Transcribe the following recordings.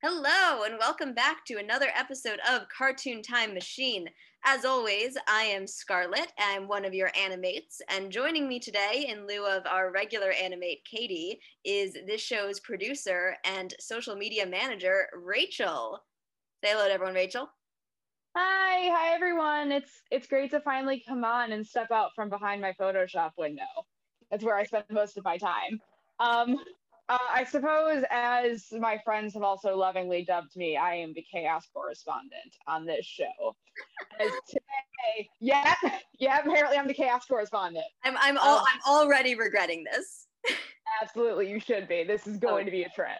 Hello, and welcome back to another episode of Cartoon Time Machine. As always, I am Scarlett. I'm one of your animates, and joining me today, in lieu of our regular animate, Katie, is this show's producer and social media manager, Rachel. Say hello to everyone, Rachel. Hi, hi everyone. It's it's great to finally come on and step out from behind my Photoshop window. That's where I spend most of my time. Um, uh, I suppose, as my friends have also lovingly dubbed me, I am the chaos correspondent on this show. As today, yeah, yeah, apparently I'm the chaos correspondent. I'm I'm all, um, I'm already regretting this. absolutely, you should be. This is going oh. to be a trip.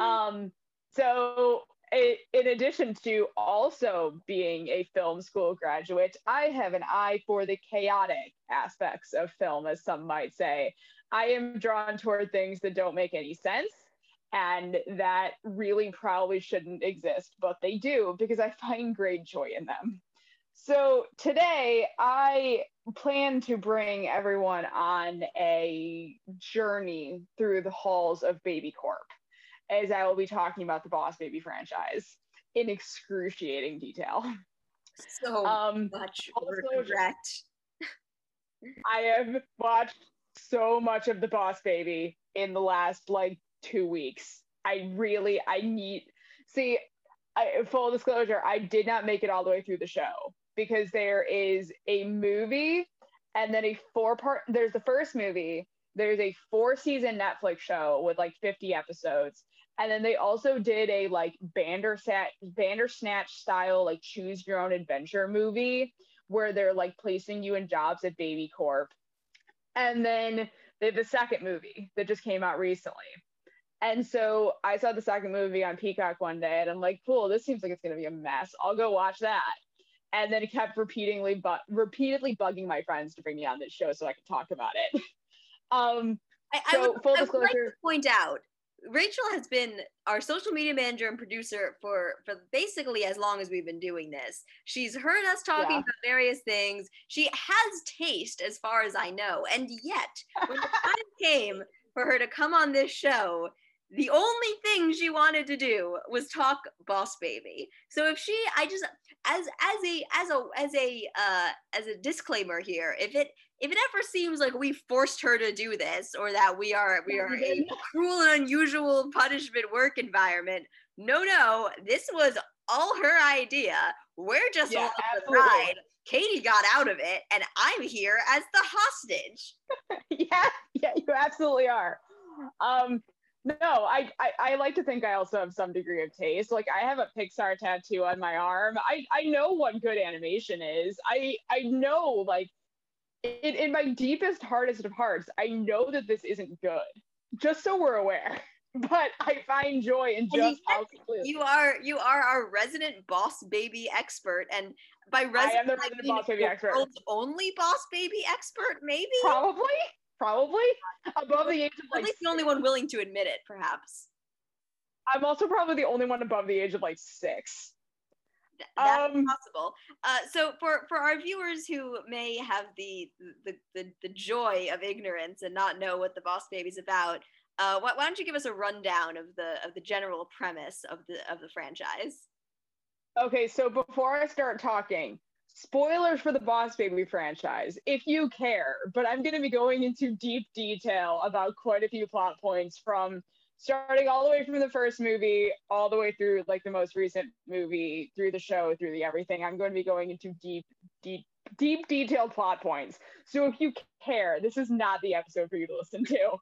Um, so in addition to also being a film school graduate, I have an eye for the chaotic aspects of film, as some might say. I am drawn toward things that don't make any sense and that really probably shouldn't exist, but they do because I find great joy in them. So today I plan to bring everyone on a journey through the halls of Baby Corp as I will be talking about the Boss Baby franchise in excruciating detail. So um, much regret. I have watched so much of the Boss Baby in the last like two weeks. I really, I need. See, I, full disclosure, I did not make it all the way through the show because there is a movie and then a four part. There's the first movie. There's a four season Netflix show with like 50 episodes. And then they also did a like Bandersnatch, Bandersnatch style, like choose your own adventure movie where they're like placing you in jobs at Baby Corp and then they have the second movie that just came out recently. And so I saw the second movie on Peacock one day and I'm like, cool, this seems like it's going to be a mess. I'll go watch that. And then it kept repeatedly, but repeatedly bugging my friends to bring me on this show so I could talk about it. um, I, I, would, full disclosure, I would like to point out Rachel has been our social media manager and producer for for basically as long as we've been doing this. She's heard us talking yeah. about various things. She has taste as far as I know. And yet, when the time came for her to come on this show, the only thing she wanted to do was talk boss baby so if she i just as as a as a as a uh as a disclaimer here if it if it ever seems like we forced her to do this or that we are we are a cruel and unusual punishment work environment no no this was all her idea we're just yeah, the ride katie got out of it and i'm here as the hostage yeah yeah you absolutely are um no, I, I, I like to think I also have some degree of taste. Like I have a Pixar tattoo on my arm. I I know what good animation is. I I know like in, in my deepest hardest of hearts, I know that this isn't good. Just so we're aware. But I find joy in just how you are you are our resident boss baby expert and by resident, I am the resident I mean boss baby expert. World's only boss baby expert, maybe? Probably probably above the age of like. At least the only one willing to admit it, perhaps. I'm also probably the only one above the age of like six. That's um, possible. Uh, so for for our viewers who may have the, the the the joy of ignorance and not know what the Boss Baby's about, uh, why, why don't you give us a rundown of the of the general premise of the of the franchise? Okay, so before I start talking, spoilers for the Boss Baby franchise, if you care, but I'm going to be going into deep detail about quite a few plot points from starting all the way from the first movie all the way through like the most recent movie through the show through the everything i'm going to be going into deep deep deep detailed plot points so if you care this is not the episode for you to listen to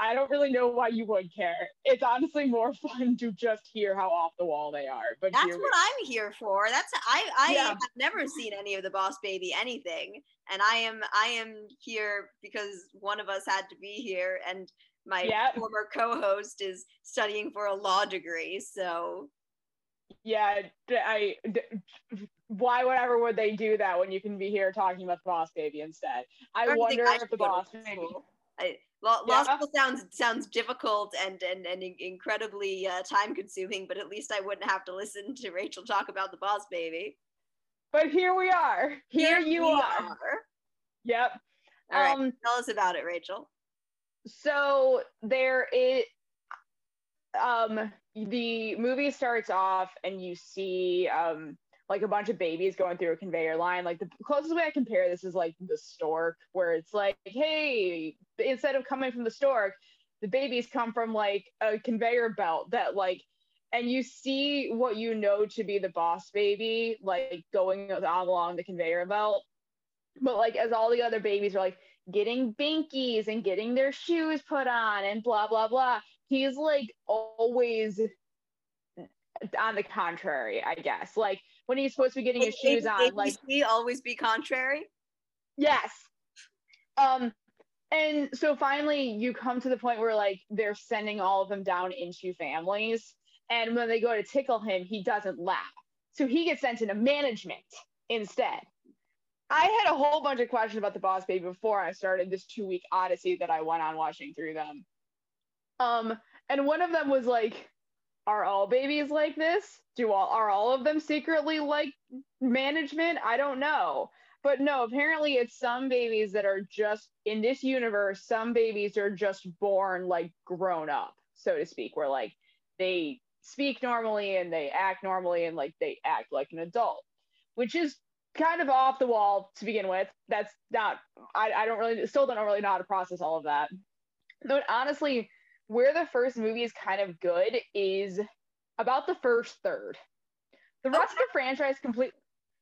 I don't really know why you would care. It's honestly more fun to just hear how off the wall they are. But that's what I'm here for. That's I I yeah. have never seen any of the Boss Baby anything, and I am I am here because one of us had to be here, and my yep. former co-host is studying for a law degree. So yeah, I. Why, whatever, would they do that when you can be here talking about the Boss Baby instead? I, wonder if the Boss Baby. I, Law, yeah. law school sounds sounds difficult and and, and incredibly uh, time consuming, but at least I wouldn't have to listen to Rachel talk about the boss baby. But here we are. Here, here you are. are. Yep. All right. Um, Tell us about it, Rachel. So there is um the movie starts off and you see um like a bunch of babies going through a conveyor line. Like the closest way I compare this is like the stork, where it's like, hey, instead of coming from the stork, the babies come from like a conveyor belt that like and you see what you know to be the boss baby like going along the conveyor belt but like as all the other babies are like getting binkies and getting their shoes put on and blah blah blah. He's like always on the contrary i guess. Like when he's supposed to be getting his shoes on like he always be contrary? Yes. Um and so finally you come to the point where like they're sending all of them down into families. And when they go to tickle him he doesn't laugh. So he gets sent into management instead i had a whole bunch of questions about the boss baby before i started this two week odyssey that i went on watching through them. Um and one of them was like are all babies like this? Do all are all of them secretly like management? I don't know. But no, apparently it's some babies that are just in this universe, some babies are just born like grown up, so to speak, where like they speak normally and they act normally and like they act like an adult, which is kind of off the wall to begin with. That's not, I, I don't really, still don't really know how to process all of that. But honestly, where the first movie is kind of good is about the first third. The rest okay. of the franchise complete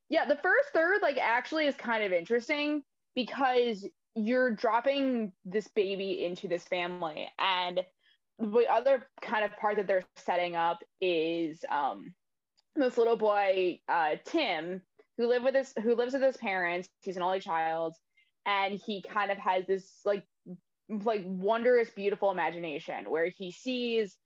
yeah, the first third like actually is kind of interesting because you're dropping this baby into this family and the other kind of part that they're setting up is um this little boy uh Tim who live with his who lives with his parents he's an only child and he kind of has this like like wondrous beautiful imagination where he sees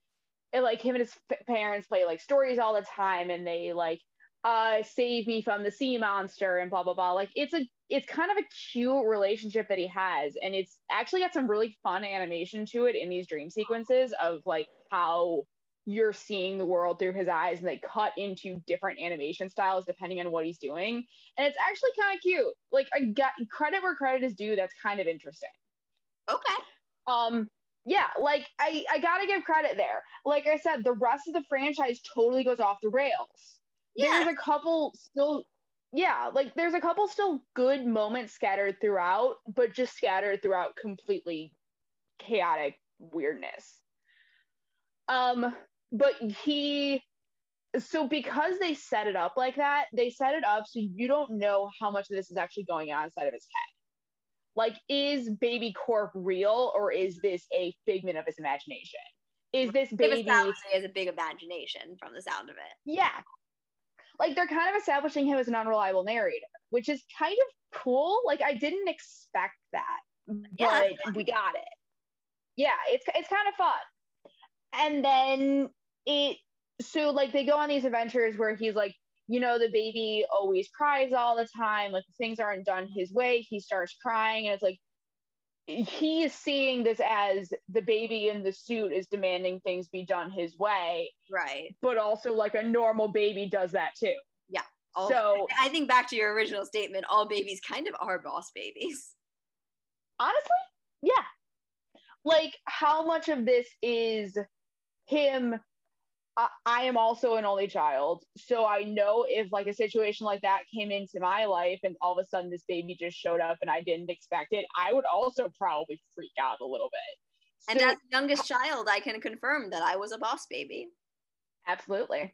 like him and his parents play like stories all the time and they like uh save me from the sea monster and blah blah blah. Like it's a it's kind of a cute relationship that he has and it's actually got some really fun animation to it in these dream sequences of like how you're seeing the world through his eyes and they cut into different animation styles depending on what he's doing. And it's actually kind of cute. Like i got credit where credit is due that's kind of interesting. Okay. Um yeah like i i gotta give credit there. Like i said the rest of the franchise totally goes off the rails. Yeah. there's a couple still yeah like there's a couple still good moments scattered throughout but just scattered throughout completely chaotic weirdness. Um but he so because they set it up like that they set it up so you don't know how much of this is actually going on inside of his head like is baby corp real or is this a figment of his imagination is this baby as a big imagination from the sound of it yeah like they're kind of establishing him as an unreliable narrator, which is kind of cool. Like I didn't expect that, yeah, but we got it. Yeah, it's it's kind of fun. And then it so like they go on these adventures where he's like, you know, the baby always cries all the time, like things aren't done his way, he starts crying, and it's like he is seeing this as the baby in the suit is demanding things be done his way. Right. But also like a normal baby does that too. Yeah. All, so I think back to your original statement, all babies kind of are boss babies. Honestly, yeah. Like how much of this is him I, I am also an only child. So I know if like a situation like that came into my life and all of a sudden this baby just showed up and I didn't expect it, I would also probably freak out a little bit. And so, as youngest child, I can confirm that I was a boss baby. Absolutely.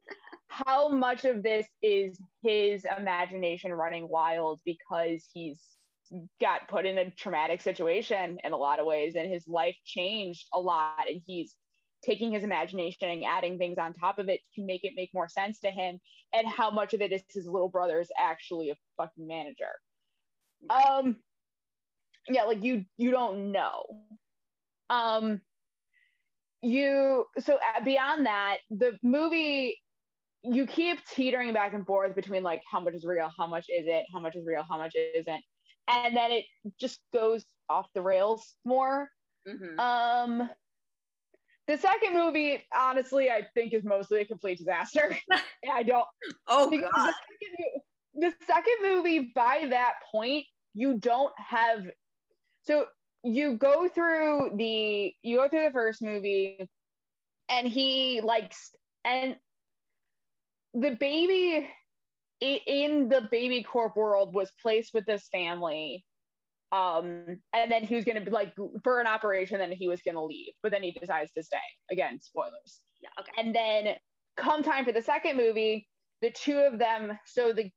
How much of this is his imagination running wild because he's got put in a traumatic situation in a lot of ways and his life changed a lot and he's taking his imagination and adding things on top of it to make it make more sense to him and how much of it is his little brother is actually a fucking manager. Um yeah like you you don't know. Um you so uh, beyond that the movie you keep teetering back and forth between like how much is real how much is it how much is real how much isn't and then it just goes off the rails more. Mm-hmm. um the second movie, honestly, I think is mostly a complete disaster. I don't. Oh God. The second, the second movie, by that point, you don't have. So you go through the you go through the first movie, and he likes and the baby in the baby corp world was placed with this family um and then he was going to be like for an operation then he was going to leave but then he decides to stay. Again spoilers. Yeah okay. And then come time for the second movie the two of them so the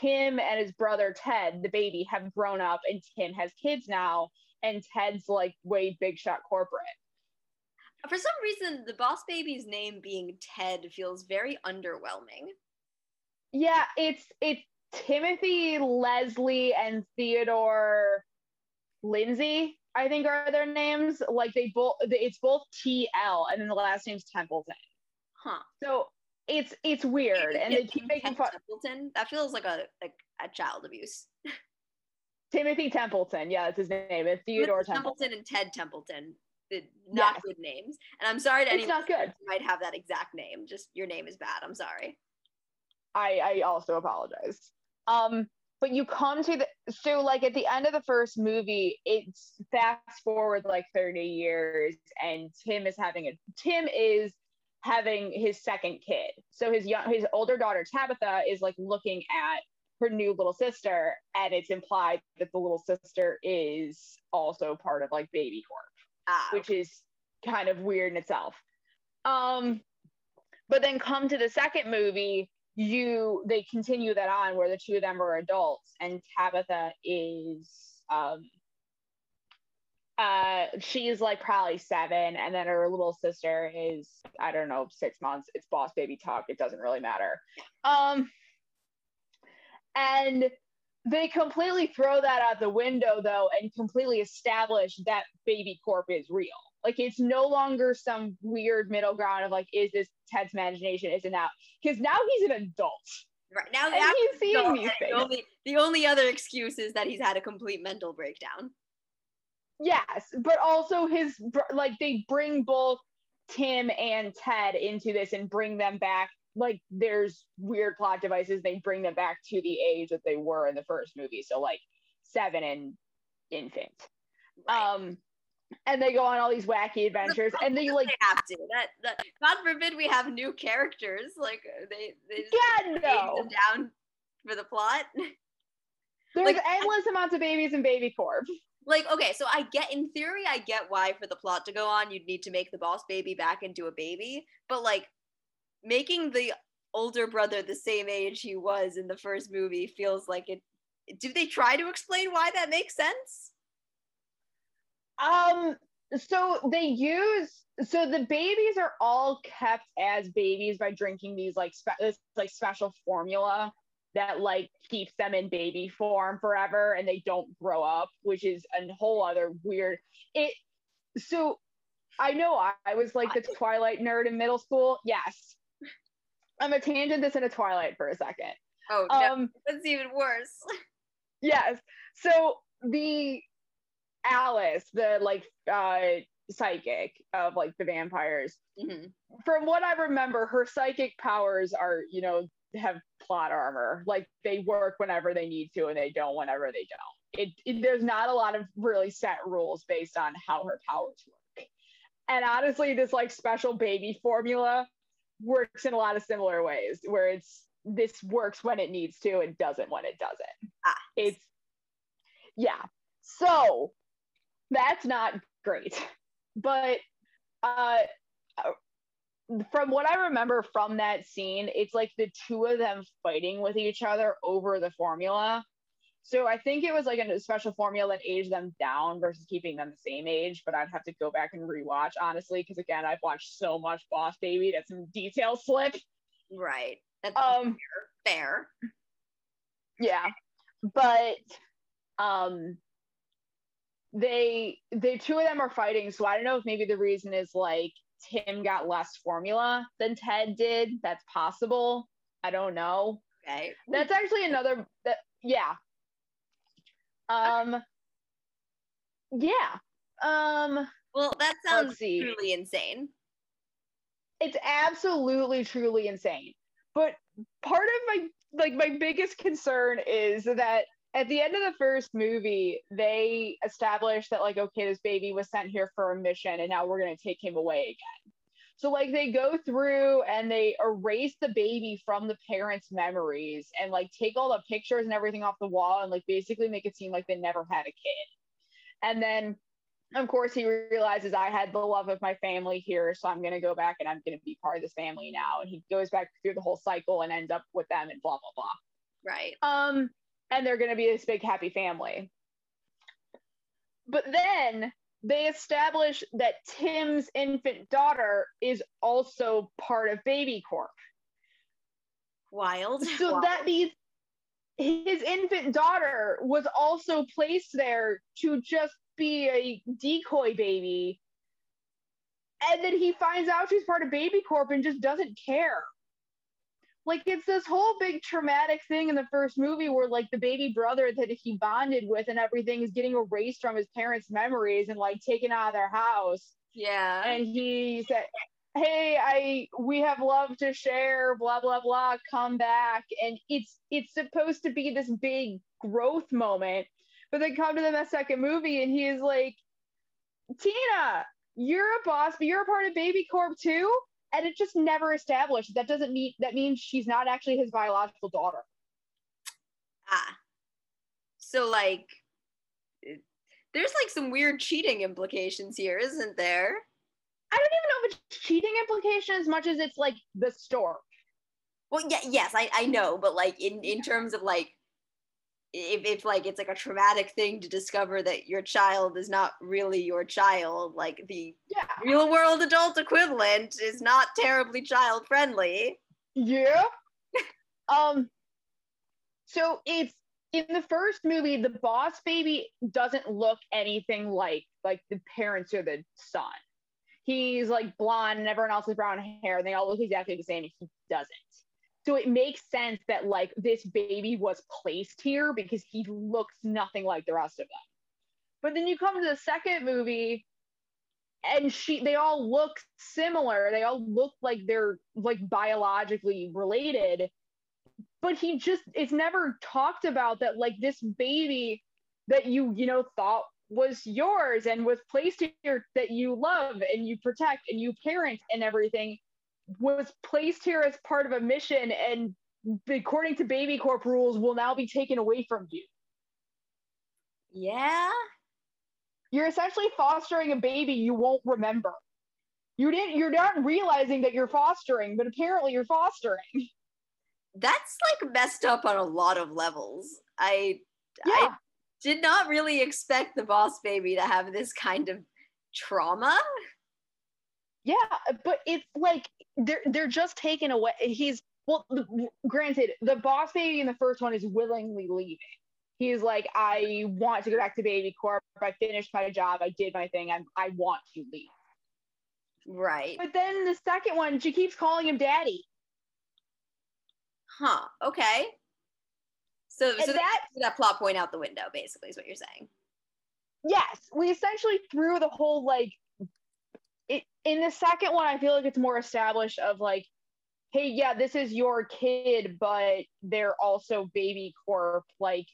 tim and his brother ted the baby have grown up and tim has kids now and ted's like way big shot corporate. For some reason the boss baby's name being ted feels very underwhelming. Yeah it's it's timothy leslie and theodore lindsay i think are their names like they both it's both tl and then the last name's templeton huh so it's it's weird and they keep making fun templeton that feels like a like a child abuse timothy templeton yeah that's his name it's theodore templeton. templeton and ted templeton The not yes. good names. And I'm sorry to anyone not good. who might have that exact name. Just your name is bad. I'm sorry. I I also apologize. Um, but you come to the so like at the end of the first movie, it's fast forward like 30 years, and Tim is having a Tim is having his second kid. So his young his older daughter Tabitha is like looking at her new little sister, and it's implied that the little sister is also part of like Baby Corp ah, which is kind of weird in itself. Um, but then come to the second movie, you they continue that on where the two of them are adults, and Tabitha is um, uh, she's like probably seven, and then her little sister is I don't know six months. It's boss baby talk. It doesn't really matter. Um, and they completely throw that out the window though and completely establish that baby corp is real like it's no longer some weird middle ground of like is this ted's imagination is it now because now he's an adult. Right now and he's seeing these things. The only, the only other excuse is that he's had a complete mental breakdown. Yes but also his like they bring both tim and ted into this and bring them back. Like there's weird plot devices. They bring them back to the age that they were in the first movie. So like seven and infant. Right. um and they go on all these wacky adventures and they like they have to. That, that god forbid we have new characters like they they yeah no. them down for the plot. There's like, endless I, amounts of babies and baby corp like okay so i get in theory i get why for the plot to go on you'd need to make the boss baby back into a baby but like making the older brother the same age he was in the first movie feels like it do they try to explain why that makes sense um so they use so the babies are all kept as babies by drinking these like spe- this like special formula that like keeps them in baby form forever and they don't grow up which is a whole other weird it so i know i, I was like the twilight nerd in middle school yes I'm gonna tangent this into Twilight for a second. Oh, no, um, that's even worse. yes. So the Alice, the like uh psychic of like the vampires. Mm-hmm. From what I remember, her psychic powers are, you know, have plot armor. Like they work whenever they need to and they don't whenever they don't. It, it, there's not a lot of really set rules based on how her powers work. And honestly, this like special baby formula works in a lot of similar ways where it's this works when it needs to and doesn't when it doesn't. Ah. It's yeah. So that's not great. But uh from what I remember from that scene, it's like the two of them fighting with each other over the formula. So I think it was like a special formula that aged them down versus keeping them the same age. But I'd have to go back and rewatch honestly, because again, I've watched so much Boss Baby that some details slip. Right. That's um fair. fair. Yeah, but um, they the two of them are fighting. So I don't know if maybe the reason is like Tim got less formula than Ted did. That's possible. I don't know. Okay. That's actually another that yeah, um, yeah. Um, well, that sounds truly insane. It's absolutely truly insane. But part of my like my biggest concern is that at the end of the first movie, they established that like okay, this baby was sent here for a mission, and now we're gonna take him away again. So like they go through and they erase the baby from the parents' memories and like take all the pictures and everything off the wall and like basically make it seem like they never had a kid. And then of course he realizes I had the love of my family here, so I'm gonna go back and I'm gonna be part of this family now. And he goes back through the whole cycle and ends up with them and blah blah blah. Right. Um, and they're gonna be this big happy family. But then they establish that Tim's infant daughter is also part of Baby Corp. Wild. So Wild. that means his infant daughter was also placed there to just be a decoy baby. And then he finds out she's part of Baby Corp and just doesn't care like it's this whole big traumatic thing in the first movie where like the baby brother that he bonded with and everything is getting erased from his parents' memories and like taken out of their house. Yeah. And he said, Hey, I we have love to share, blah blah blah, come back. And it's it's supposed to be this big growth moment. But they come to the second movie and he is like, Tina, you're a boss, but you're a part of Baby Corp too and it just never established. That doesn't mean that means she's not actually his biological daughter. Ah. So like there's like some weird cheating implications here isn't there? I don't even know if it's cheating implication as much as it's like the story well yeah yes i i know but like in in terms of like if, if like it's like a traumatic thing to discover that your child is not really your child like the yeah. real world adult equivalent is not terribly child friendly. Yeah. Um so it's in the first movie the boss baby doesn't look anything like like the parents or the son. He's like blonde and everyone else has brown hair and they all look exactly the same he doesn't so it makes sense that like this baby was placed here because he looks nothing like the rest of them. But then you come to the second movie and she they all look similar. They all look like they're like biologically related. But he just it's never talked about that like this baby that you, you know, thought was yours and was placed here that you love and you protect and you parent and everything was placed here as part of a mission and according to baby corp rules will now be taken away from you. Yeah. You're essentially fostering a baby you won't remember. You didn't you're not realizing that you're fostering but apparently you're fostering. That's like messed up on a lot of levels. I yeah. i did not really expect the boss baby to have this kind of trauma yeah uh, but it's like they're they're just taken away. He's well, granted, the boss baby in the first one is willingly leaving. He's like, I want to go back to Baby Corp. I finished my job. I did my thing. I'm, I want to leave. Right. But then the second one, she keeps calling him daddy. Huh. Okay. So, so that, that plot point out the window, basically, is what you're saying. Yes. We essentially threw the whole like in the second one, I feel like it's more established of like, hey, yeah, this is your kid, but they're also baby corp. Like,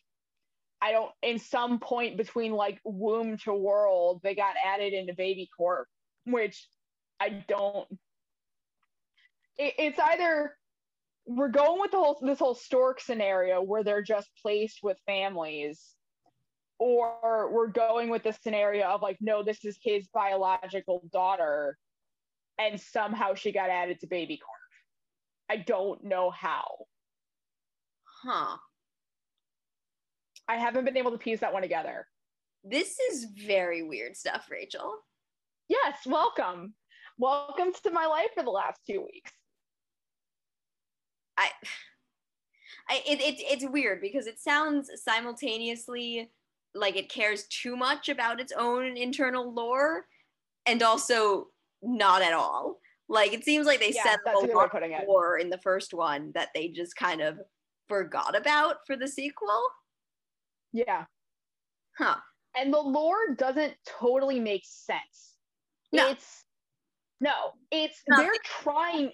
I don't in some point between like womb to world, they got added into baby corp, which I don't. It, it's either we're going with the whole this whole stork scenario where they're just placed with families or we're going with the scenario of like no this is his biological daughter and somehow she got added to baby corp i don't know how. Huh. I haven't been able to piece that one together. This is very weird stuff rachel. Yes welcome. Welcome to my life for the last two weeks. I I, it, it, it's weird because it sounds simultaneously like it cares too much about its own internal lore and also not at all. Like it seems like they yeah, set a lot more in the first one that they just kind of forgot about for the sequel. Yeah. Huh. And the lore doesn't totally make sense. No. It's no, it's Nothing. they're trying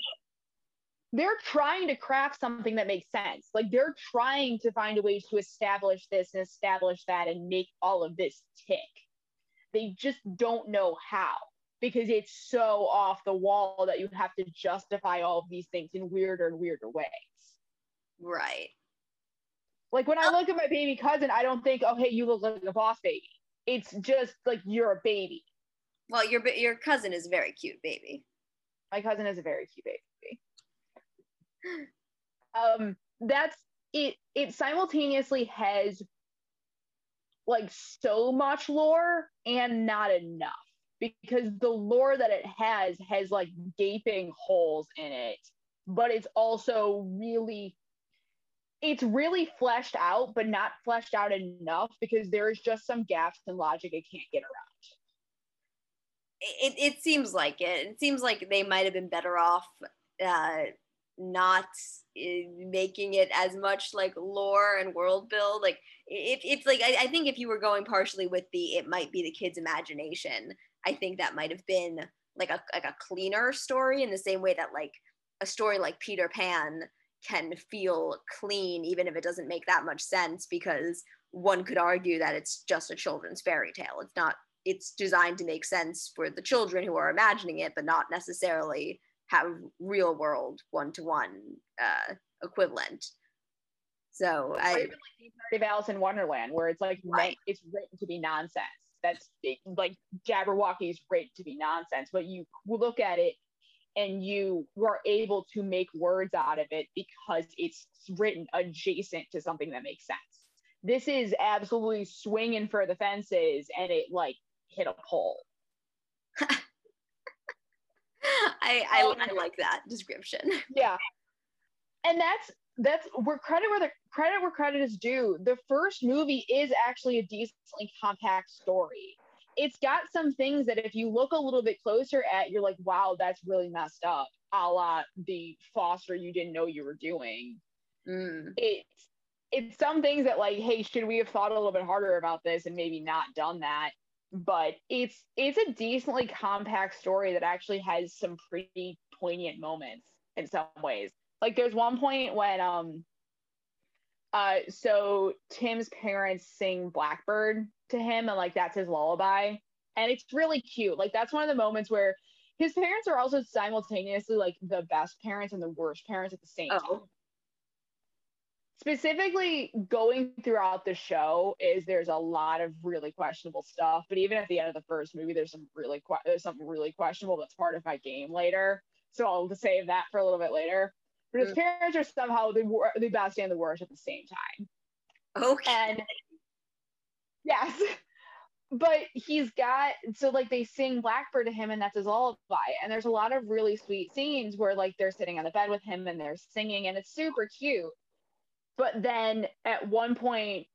they're trying to craft something that makes sense. Like they're trying to find a way to establish this and establish that and make all of this tick. They just don't know how. because it's so off the wall that you have to justify all of these things in weirder and weirder ways. Right. Like when I oh. look at my baby cousin, I don't think, oh, hey, you look like a boss baby. It's just like you're a baby. Well, your your cousin is a very cute baby. My cousin is a very cute baby. Um, that's it. It simultaneously has like so much lore and not enough because the lore that it has has like gaping holes in it, but it's also really it's really fleshed out, but not fleshed out enough because there's just some gaps in logic it can't get around. It, it seems like it. It seems like they might have been better off uh, not uh, making it as much like lore and world build. Like if it's like I, I think if you were going partially with the it might be the kid's imagination, I think that might have been like a like a cleaner story in the same way that like a story like Peter Pan can feel clean even if it doesn't make that much sense because one could argue that it's just a children's fairy tale it's not it's designed to make sense for the children who are imagining it but not necessarily have real world one-to-one uh, equivalent so i even like the alice in wonderland where it's like right. it's written to be nonsense that's like jabberwocky's written to be nonsense but you look at it and you were able to make words out of it because it's written adjacent to something that makes sense. This is absolutely swinging for the fences and it like hit a pole. I, I, um, I like that description. Yeah. And that's that's where credit where the credit where credit is due. The first movie is actually a decently compact story it's got some things that if you look a little bit closer at, you're like, wow, that's really messed up. A la the foster you didn't know you were doing. Mm. It's it's some things that like, hey, should we have thought a little bit harder about this and maybe not done that? But it's it's a decently compact story that actually has some pretty poignant moments in some ways. Like there's one point when um uh so Tim's parents sing Blackbird to him and like that's his lullaby and it's really cute like that's one of the moments where his parents are also simultaneously like the best parents and the worst parents at the same oh. time specifically going throughout the show is there's a lot of really questionable stuff but even at the end of the first movie there's some really que- there's something really questionable that's part of my game later so i'll save that for a little bit later but his mm. parents are somehow the, the best and the worst at the same time okay and Yes. But he's got so like they sing Blackbird to him and that's his lullaby. And there's a lot of really sweet scenes where like they're sitting on the bed with him and they're singing and it's super cute. But then at one point,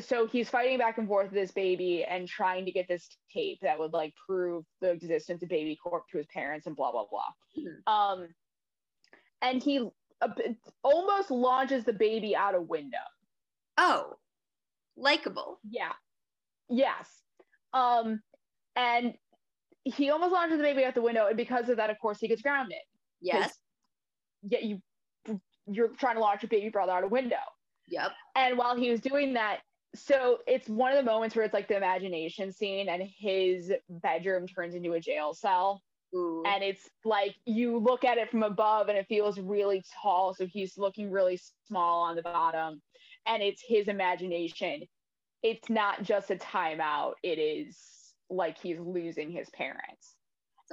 so he's fighting back and forth with this baby and trying to get this tape that would like prove the existence of baby corp to his parents and blah blah blah. Mm-hmm. Um, and he uh, almost launches the baby out a window. Oh, likable. Yeah. Yes. Um, and he almost launches the baby out the window, and because of that, of course, he gets grounded. Yes. Yeah, you you're trying to launch your baby brother out a window. Yep. And while he was doing that, so it's one of the moments where it's like the imagination scene, and his bedroom turns into a jail cell. Ooh. And it's like you look at it from above and it feels really tall. So he's looking really small on the bottom and it's his imagination. It's not just a timeout. It is like he's losing his parents.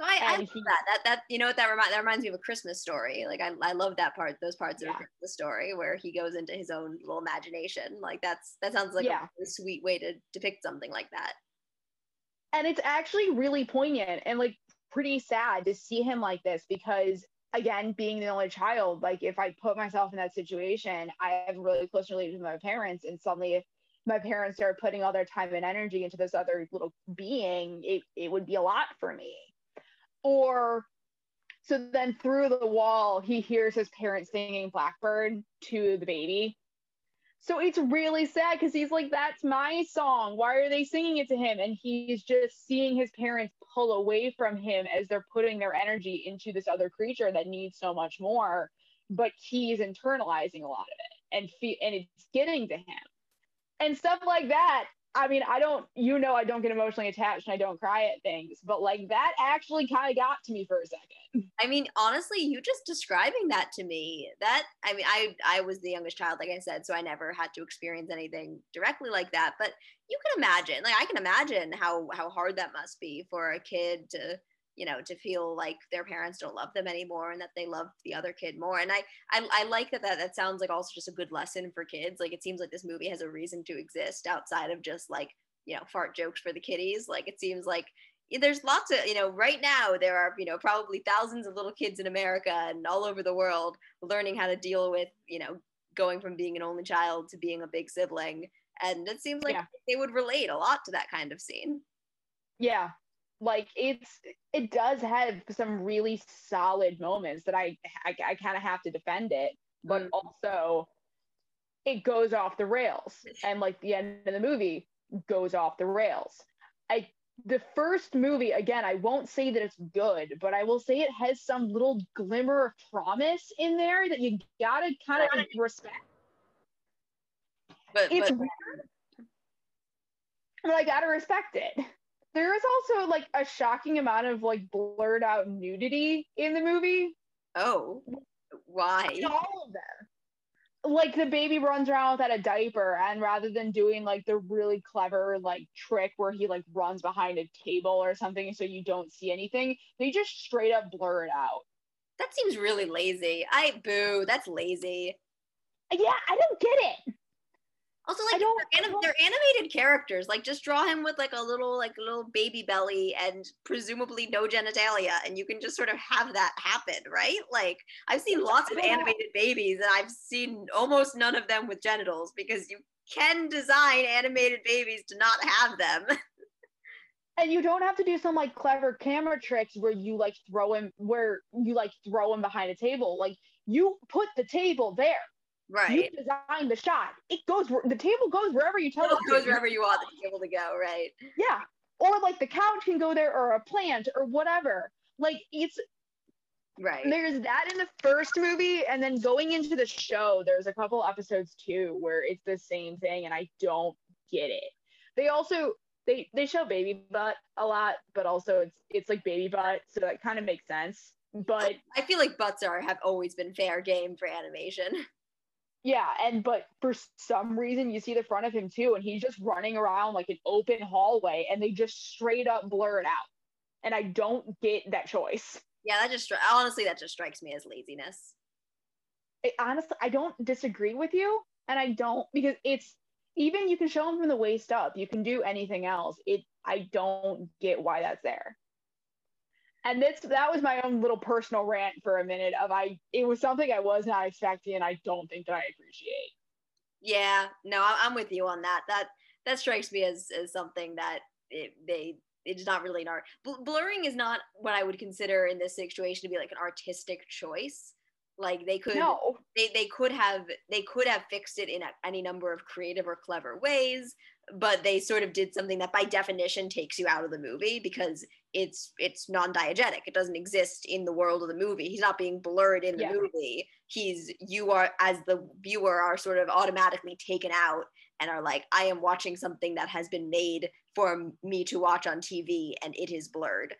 So I, I love that. That that you know what that reminds that reminds me of a Christmas story. Like I, I love that part, those parts yeah. of the story where he goes into his own little imagination. Like that's that sounds like yeah. a, a sweet way to depict something like that. And it's actually really poignant and like pretty sad to see him like this because again, being the only child, like if I put myself in that situation, I have a really close relationship with my parents, and suddenly my parents start putting all their time and energy into this other little being, it, it would be a lot for me. Or so then through the wall, he hears his parents singing Blackbird to the baby. So it's really sad because he's like, that's my song. Why are they singing it to him? And he's just seeing his parents pull away from him as they're putting their energy into this other creature that needs so much more. But he's internalizing a lot of it and fe- and it's getting to him. And stuff like that I mean, I don't, you know, I don't get emotionally attached and I don't cry at things, but like that actually kind of got to me for a second. I mean, honestly, you just describing that to me, that, I mean, I, I was the youngest child, like I said, so I never had to experience anything directly like that, but you can imagine, like, I can imagine how, how hard that must be for a kid to, you know to feel like their parents don't love them anymore and that they love the other kid more. And I, I i like that that that sounds like also just a good lesson for kids. Like it seems like this movie has a reason to exist outside of just like you know fart jokes for the kiddies. Like it seems like there's lots of you know right now there are you know probably thousands of little kids in america and all over the world learning how to deal with you know going from being an only child to being a big sibling. And it seems like yeah. they would relate a lot to that kind of scene. Yeah like it's it does have some really solid moments that I I, I kind of have to defend it, but mm. also it goes off the rails, and like the end of the movie goes off the rails. I the first movie again I won't say that it's good, but I will say it has some little glimmer of promise in there that you gotta kind of respect. But it's but, weird, but I gotta respect it there is also like a shocking amount of like blurred out nudity in the movie. Oh, why? All of them. Like the baby runs around without a diaper, and rather than doing like the really clever like trick where he like runs behind a table or something so you don't see anything, they just straight up blur it out. That seems really lazy. I boo. That's lazy. Yeah, I don't get it. Also, like they're, anim- they're, animated characters. Like, just draw him with like a little, like a little baby belly and presumably no genitalia, and you can just sort of have that happen, right? Like, I've seen lots of animated babies, and I've seen almost none of them with genitals because you can design animated babies to not have them. and you don't have to do some like clever camera tricks where you like throw him where you like throw him behind a table. Like, you put the table there Right. You design the shot. It goes the table goes wherever you tell it. it goes wherever you want the table to go, right? Yeah. Or like the couch can go there or a plant or whatever. Like it's right. There's that in the first movie and then going into the show there's a couple episodes too where it's the same thing and I don't get it. They also they they show baby butt a lot, but also it's it's like baby butt, so that kind of makes sense. But I feel like butts are have always been fair game for animation. Yeah, and but for some reason you see the front of him too, and he's just running around like an open hallway, and they just straight up blur it out. And I don't get that choice. Yeah, that just honestly that just strikes me as laziness. It, honestly, I don't disagree with you, and I don't because it's even you can show him from the waist up. You can do anything else. It I don't get why that's there and this that was my own little personal rant for a minute of I it was something I was not expecting and I don't think that I appreciate. Yeah, no, I'm with you on that. That that strikes me as as something that it, they it's not really an art. Bl- blurring is not what I would consider in this situation to be like an artistic choice. Like they could no. they they could have they could have fixed it in a, any number of creative or clever ways but they sort of did something that by definition takes you out of the movie because it's it's non-diegetic. It doesn't exist in the world of the movie. He's not being blurred in the yeah. movie. He's you are as the viewer are sort of automatically taken out and are like i am watching something that has been made for me to watch on tv and it is blurred.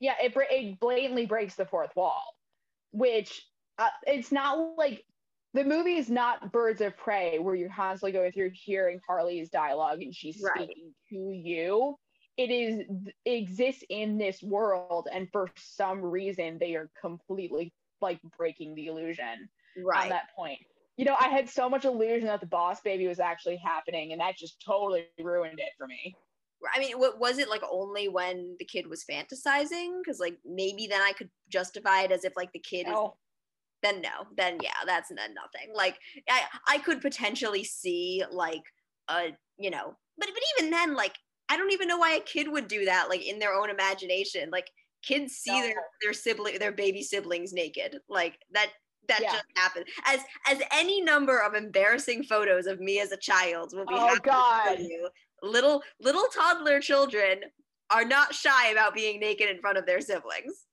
Yeah it, it blatantly breaks the fourth wall which uh, it's not like the movie is not Birds of Prey, where you're constantly going through hearing Harley's dialogue and she's right. speaking to you. It is it exists in this world, and for some reason, they are completely like breaking the illusion right. on that point. You know, I had so much illusion that the boss baby was actually happening, and that just totally ruined it for me. I mean, what was it like only when the kid was fantasizing? Because like maybe then I could justify it as if like the kid is then no, then yeah, that's then nothing. Like I I could potentially see like a you know, but but even then like I don't even know why a kid would do that like in their own imagination. Like kids see no. their their sibling their baby siblings naked like that that yeah. just happened as as any number of embarrassing photos of me as a child will be oh god you little little toddler children are not shy about being naked in front of their siblings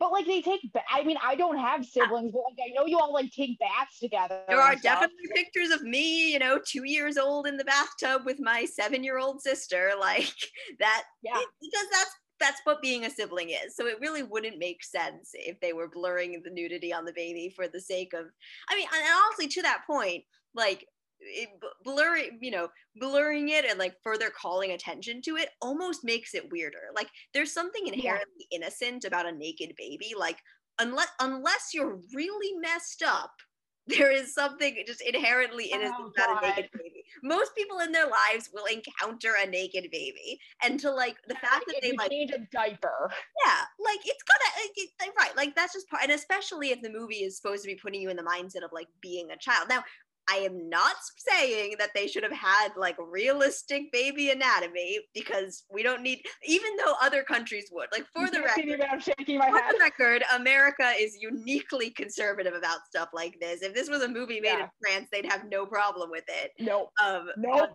but like they take. Ba- I mean, I don't have siblings, but like I know you all like take baths together. There are definitely pictures of me, you know, two years old in the bathtub with my seven-year-old sister. Like that. Yeah. Because that's that's what being a sibling is. So it really wouldn't make sense if they were blurring the nudity on the baby for the sake of. I mean, and honestly, to that point, like it, blurring, you know, blurring it and like further calling attention to it almost makes it weirder. Like there's something inherently yeah. innocent about a naked baby. Like unless unless you're really messed up, there is something just inherently oh, innocent oh, about a naked baby. Most people in their lives will encounter a naked baby, and to like the fact that they like change a diaper. Yeah, like it's gonna uh, uh, right. Like that's just part, and especially if the movie is supposed to be putting you in the mindset of like being a child. Now, I am not saying that they should have had like realistic baby anatomy because we don't need, even though other countries would. Like for the record, I'm shaking my for the record, America is uniquely conservative about stuff like this. If this was a movie made yeah. in France, they'd have no problem with it. Nope. Um, nope.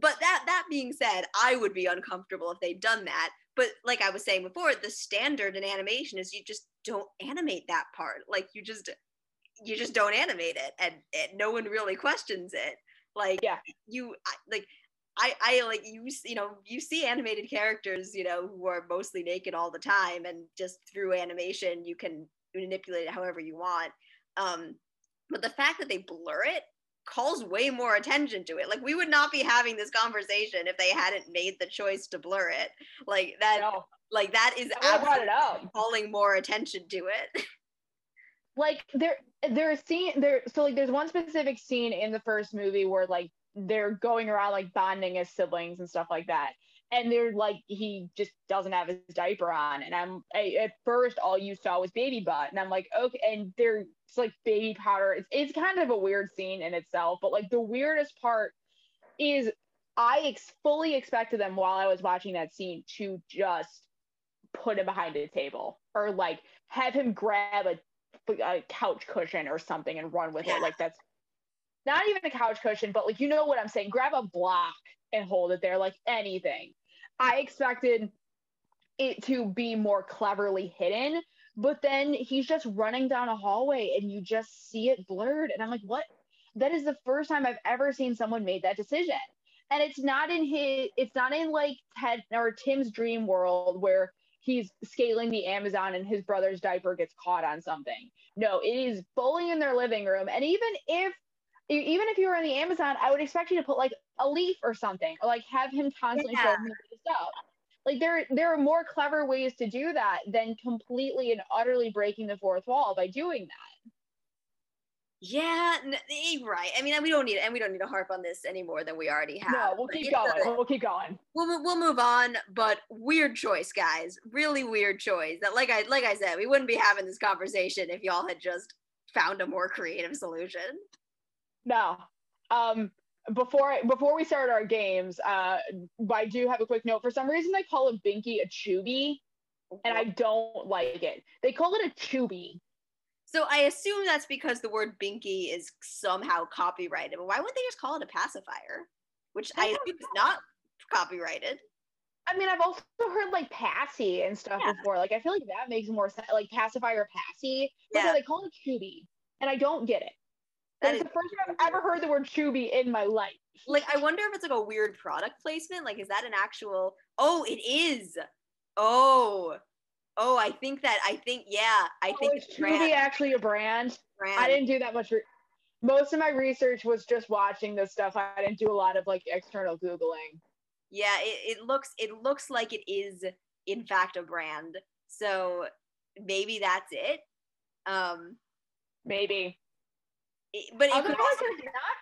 but that that being said, I would be uncomfortable if they'd done that. But like I was saying before, the standard in animation is you just don't animate that part. Like you just you just don't animate it and, and no one really questions it. Like yeah. you like I, I like you you know you see animated characters you know who are mostly naked all the time and just through animation you can manipulate it however you want. Um but the fact that they blur it calls way more attention to it. Like we would not be having this conversation if they hadn't made the choice to blur it. Like that no. like that is absolutely calling more attention to it like there there's scene there so like there's one specific scene in the first movie where like they're going around like bonding as siblings and stuff like that. And they're like he just doesn't have his diaper on. And i'm I, at first all you saw was baby butt. And i'm like okay and there's like baby powder. It's, it's kind of a weird scene in itself. But like the weirdest part is i ex- fully expected them while i was watching that scene to just put him behind a table or like have him grab a a couch cushion or something and run with it. Like that's not even a couch cushion, but like you know what I'm saying. Grab a block and hold it there, like anything. I expected it to be more cleverly hidden, but then he's just running down a hallway and you just see it blurred. And I'm like, what? That is the first time I've ever seen someone made that decision. And it's not in his, it's not in like Ted or Tim's dream world where he's scaling the Amazon and his brother's diaper gets caught on something. No, it is fully in their living room. And even if even if you were in the Amazon, I would expect you to put like a leaf or something, or like have him constantly yeah. showing stuff. Like there there are more clever ways to do that than completely and utterly breaking the fourth wall by doing that. Yeah, eh, right. I mean, we don't need and we don't need to harp on this any more than we already have. No, we'll keep going. A, we'll keep going. We'll we'll move on, but weird choice, guys. Really weird choice. That like I like I said, we wouldn't be having this conversation if y'all had just found a more creative solution. No. Um before before we start our games, uh I do have a quick note. For some reason they call a binky a chubby, and I don't like it. They call it a chubby so I assume that's because the word binky is somehow copyrighted. But why wouldn't they just call it a pacifier? Which I, I assume is not copyrighted. I mean, I've also heard like passy and stuff yeah. before. Like, I feel like that makes more sense, like pacifier passy. But yeah. they call it chubby, and I don't get it. That is the first time I've ever heard the word chubby in my life. Like, I wonder if it's like a weird product placement. Like, is that an actual? Oh, it is. Oh, Oh, I think that I think yeah, I oh, think is Trudy actually a brand? brand? I didn't do that much. Re- Most of my research was just watching this stuff. I didn't do a lot of like external googling. Yeah, it, it looks it looks like it is in fact a brand. So maybe that's it. Um, maybe. It, but it also, there's not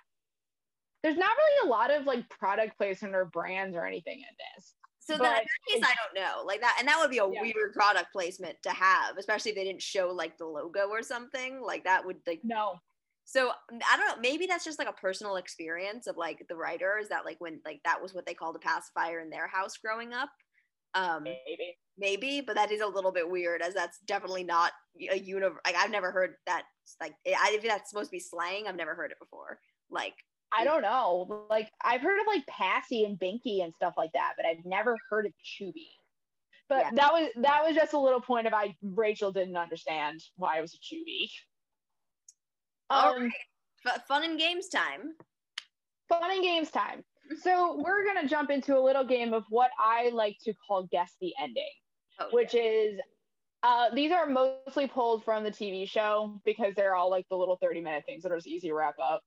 there's not really a lot of like product placement or brands or anything in this. So but, then in that case, I don't know. Like that, and that would be a yeah. weird product placement to have, especially if they didn't show like the logo or something. Like that would like no. So I don't know. Maybe that's just like a personal experience of like the writers that like when like that was what they called a pacifier in their house growing up. Um, maybe, maybe, but that is a little bit weird, as that's definitely not a universe. Like I've never heard that. Like I, if that's supposed to be slang, I've never heard it before. Like I don't know. Like I've heard of like Passy and Binky and stuff like that, but I've never heard of Chubby. But yeah. that was that was just a little point of I Rachel didn't understand why it was a Chewie. Um, F- fun and games time. Fun and games time. So we're gonna jump into a little game of what I like to call guess the ending, okay. which is uh, these are mostly pulled from the TV show because they're all like the little 30 minute things that are just easy to wrap up.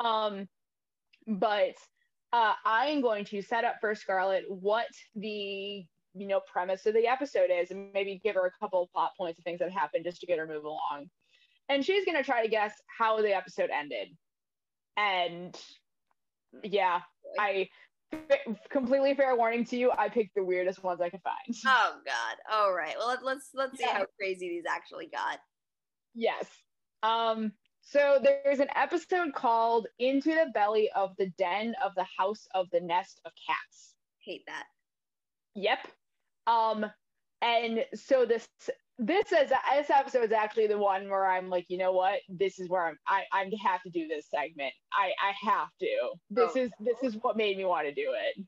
Um, but uh, I am going to set up for Scarlett what the you know premise of the episode is, and maybe give her a couple of plot points of things that happened just to get her move along. And she's gonna try to guess how the episode ended. And yeah, I completely fair warning to you. I picked the weirdest ones I could find. Oh God! All right. Well, let's let's see yeah. how crazy these actually got. Yes. Um. So there's an episode called "Into the Belly of the Den of the House of the Nest of Cats." Hate that. Yep. Um. And so this this is this episode is actually the one where I'm like, you know what? This is where I'm I, I have to do this segment. I I have to. This oh. is this is what made me want to do it.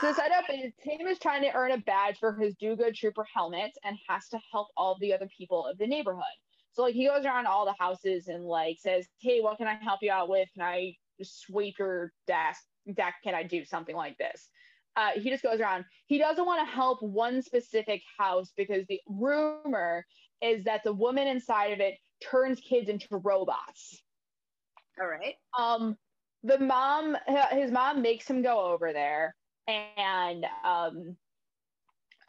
So the setup is Tim is trying to earn a badge for his do good trooper helmet and has to help all the other people of the neighborhood. So like he goes around all the houses and like says, Hey, what can I help you out with? Can I sweep your desk deck? Can I do something like this? uh, he just goes around. He doesn't want to help one specific house because the rumor is that the woman inside of it turns kids into robots. All right. Um, the mom, his mom makes him go over there and um,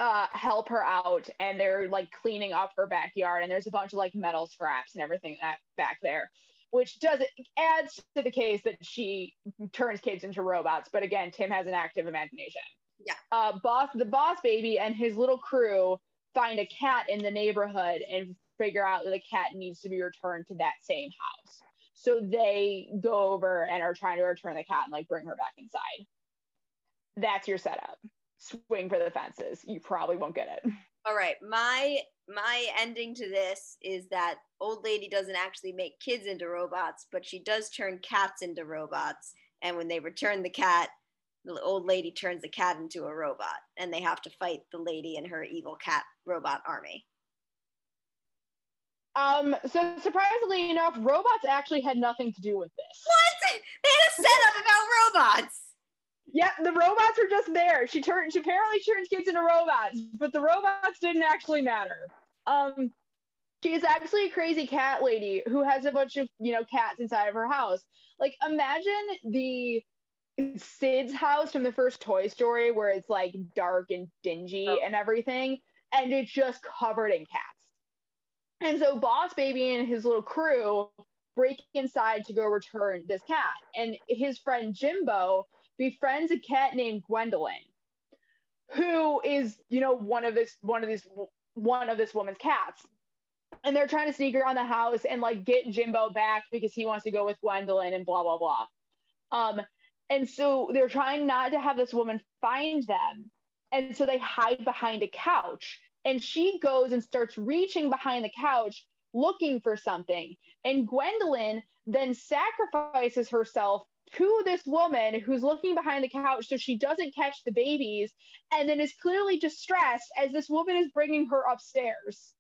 uh, help her out, and they're like cleaning up her backyard, and there's a bunch of like metal scraps and everything that back there which does it adds to the case that she turns kids into robots. But again, Tim has an active imagination. Yeah. Uh, boss, the boss baby, and his little crew find a cat in the neighborhood and figure out that the cat needs to be returned to that same house. So they go over and are trying to return the cat and like bring her back inside. That's your setup. Swing for the fences. You probably won't get it. All right. My my ending to this is that old lady doesn't actually make kids into robots, but she does turn cats into robots. And when they return the cat, the old lady turns the cat into a robot, and they have to fight the lady and her evil cat robot army. Um, so surprisingly enough, robots actually had nothing to do with this. What? They had a setup about robots. Yeah, the robots were just there. She turned she apparently turned kids into robots, but the robots didn't actually matter. Um she's actually a crazy cat lady who has a bunch of, you know, cats inside of her house. Like imagine the Sid's house from the first Toy Story where it's like dark and dingy oh. and everything, and it's just covered in cats. And so Boss Baby and his little crew break inside to go return this cat. And his friend Jimbo befriends a cat named Gwendolyn, who is, you know, one of this one of these one of this woman's cats. And they're trying to sneak around the house and like get Jimbo back because he wants to go with Gwendolyn and blah blah blah. Um, and so they're trying not to have this woman find them. And so they hide behind a couch. And she goes and starts reaching behind the couch looking for something. And Gwendolyn then sacrifices herself to this woman who's looking behind the couch so she doesn't catch the babies and then is clearly distressed as this woman is bringing her upstairs.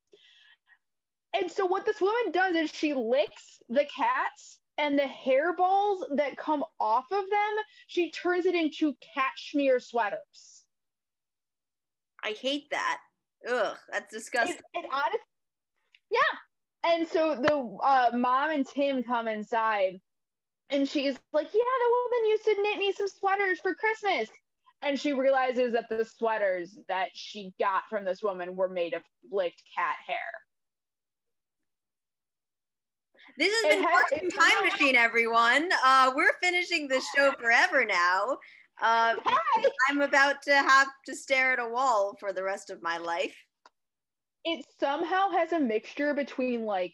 And so, what this woman does is she licks the cats and the hairballs that come off of them, she turns it into cashmere sweaters. I hate that. Ugh, that's disgusting. It, it honest, yeah. And so the uh, mom and Tim come inside and she's like, Yeah, the woman used to knit me some sweaters for Christmas. And she realizes that the sweaters that she got from this woman were made of licked cat hair. This has been Cartoon Time Machine, everyone. Uh, we're finishing the show forever now. Uh, I'm about to have to stare at a wall for the rest of my life. It somehow has a mixture between like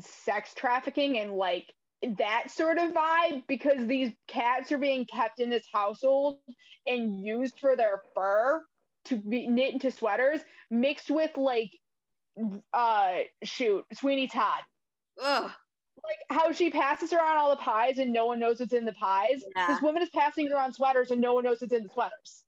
sex trafficking and like that sort of vibe because these cats are being kept in this household and used for their fur to be knit into sweaters mixed with like uh shoot Sweeney Todd. Ugh. Like how she passes around all the pies and no one knows what's in the pies. Yeah. This woman is passing around sweaters and no one knows what's in the sweaters.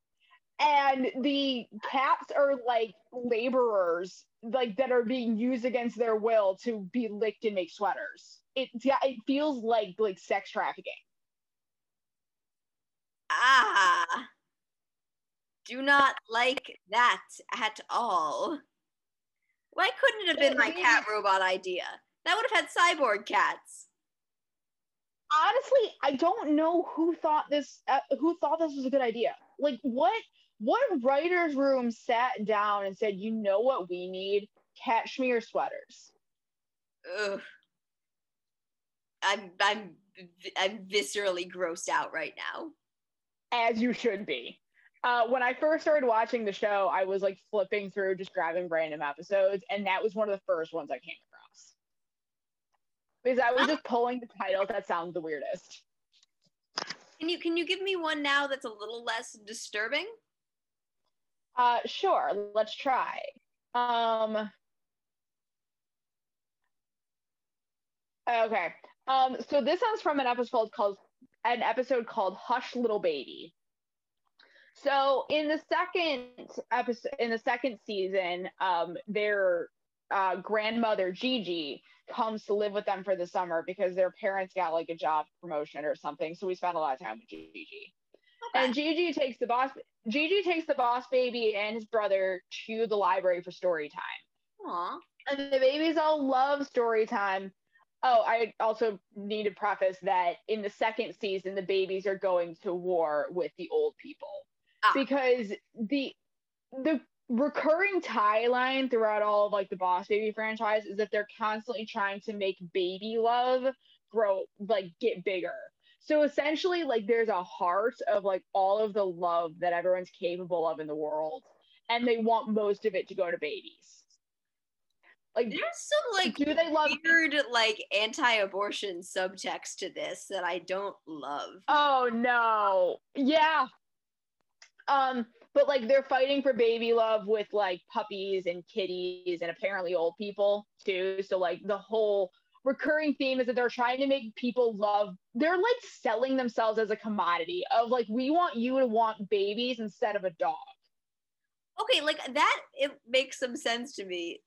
and the cats are like laborers like that are being used against their will to be licked and make sweaters it yeah it feels like like sex trafficking ah do not like that at all why couldn't it have been my cat robot idea that would have had cyborg cats honestly i don't know who thought this uh, who thought this was a good idea like what what writer's room sat down and said, you know what we need? Cashmere sweaters. Ugh. I'm I'm I'm viscerally grossed out right now. As you should be. Uh, when I first started watching the show, I was like flipping through, just grabbing random episodes, and that was one of the first ones I came across. Because I was just pulling the titles that sound the weirdest. Can you can you give me one now that's a little less disturbing? Uh, sure, let's try. Um, okay. Um, so this one's from an episode called an episode called Hush Little Baby. So in the second episode, in the second season, um, their uh, grandmother Gigi comes to live with them for the summer because their parents got like a job promotion or something. So we spent a lot of time with Gigi. Okay. And Gigi takes the boss. Gigi takes the boss baby and his brother to the library for story time. Aww. And the babies all love story time. Oh, I also need to preface that in the second season, the babies are going to war with the old people ah. because the the recurring tie line throughout all of like the Boss Baby franchise is that they're constantly trying to make baby love grow like get bigger. So essentially, like there's a heart of like all of the love that everyone's capable of in the world, and they want most of it to go to babies. Like there's some like do they love weird like anti-abortion subtext to this that I don't love. Oh no. Yeah. Um, but like they're fighting for baby love with like puppies and kitties and apparently old people too. So like the whole recurring theme is that they're trying to make people love they're like selling themselves as a commodity of like we want you to want babies instead of a dog okay like that it makes some sense to me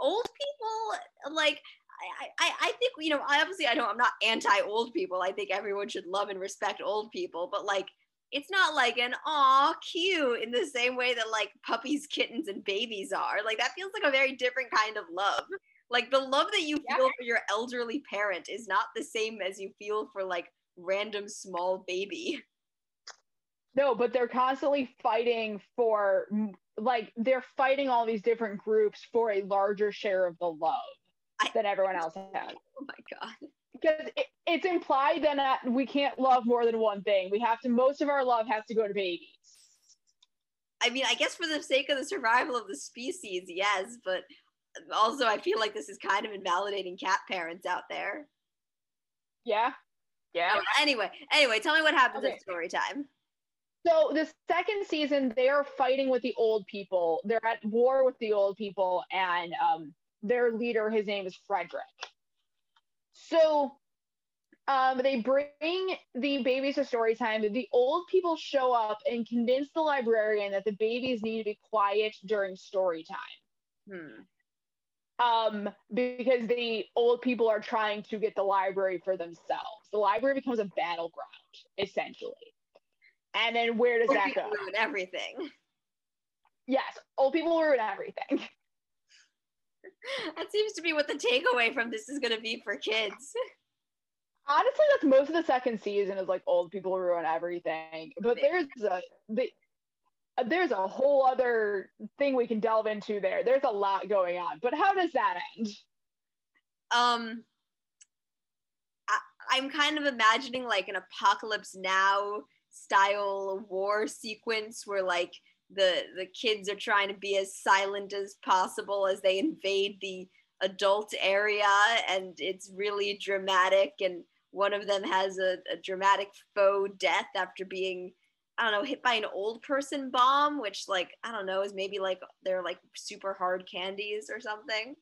old people like I, I, I think you know obviously I don't I'm not anti old people I think everyone should love and respect old people but like it's not like an aw cute in the same way that like puppies kittens and babies are like that feels like a very different kind of love like the love that you yeah. feel for your elderly parent is not the same as you feel for like random small baby. No, but they're constantly fighting for like they're fighting all these different groups for a larger share of the love I, that everyone else has. Oh my god. Because it, it's implied then that we can't love more than one thing. We have to most of our love has to go to babies. I mean, I guess for the sake of the survival of the species, yes, but also I feel like this is kind of invalidating cat parents out there. Yeah. Yeah. Anyway, anyway, tell me what happens okay. at story time. So the second season, they are fighting with the old people. They're at war with the old people, and um, their leader, his name is Frederick. So um, they bring the babies to story time. The old people show up and convince the librarian that the babies need to be quiet during story time. Hmm um, because the old people are trying to get the library for themselves. The library becomes a battleground, essentially. And then where does old that go? Ruin everything. Yes, old people ruin everything. that seems to be what the takeaway from this is going to be for kids. Honestly, that's most of the second season is like old people ruin everything. But there's a the, uh, there's a whole other thing we can delve into there. There's a lot going on, but how does that end? Um, I, am kind of imagining like an apocalypse now style war sequence where like the the kids are trying to be as silent as possible as they invade the adult area, and it's really dramatic. And one of them has a, a dramatic faux death after being I don't know, hit by an old person bomb, which like I don't know is maybe like they're like super hard candies or something.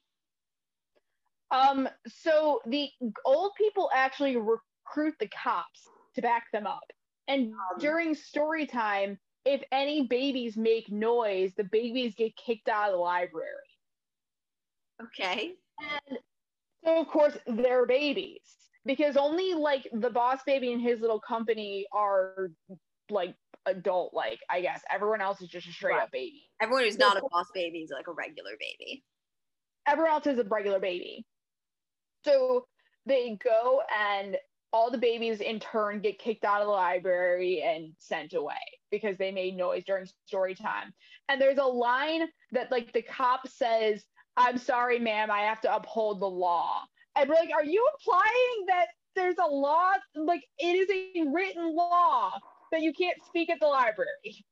Um, so the old people actually recruit the cops to back them up, and um, during story time, if any babies make noise, the babies get kicked out of the library. Okay. And so, of course, they're babies because only like the boss baby and his little company are like adult like i guess everyone else is just a straight right. up baby everyone who's not a boss baby is like a regular baby everyone else is a regular baby so they go and all the babies in turn get kicked out of the library and sent away because they made noise during story time and there's a line that like the cop says i'm sorry ma'am i have to uphold the law and we're like are you implying that there's a law like it is a written law that you can't speak at the library.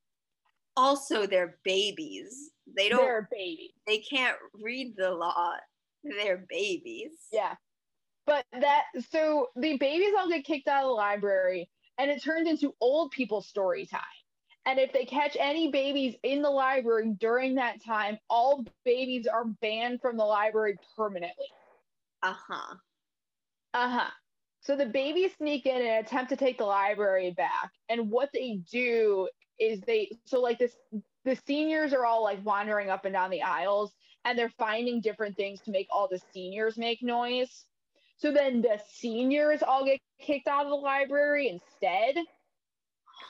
Also, they're babies. They don't. They're babies. They can't read the law. They're babies. Yeah, but that so the babies all get kicked out of the library, and it turns into old people story time. And if they catch any babies in the library during that time, all babies are banned from the library permanently. Uh huh. Uh huh. So the babies sneak in and attempt to take the library back. And what they do is they so like this the seniors are all like wandering up and down the aisles and they're finding different things to make all the seniors make noise. So then the seniors all get kicked out of the library instead.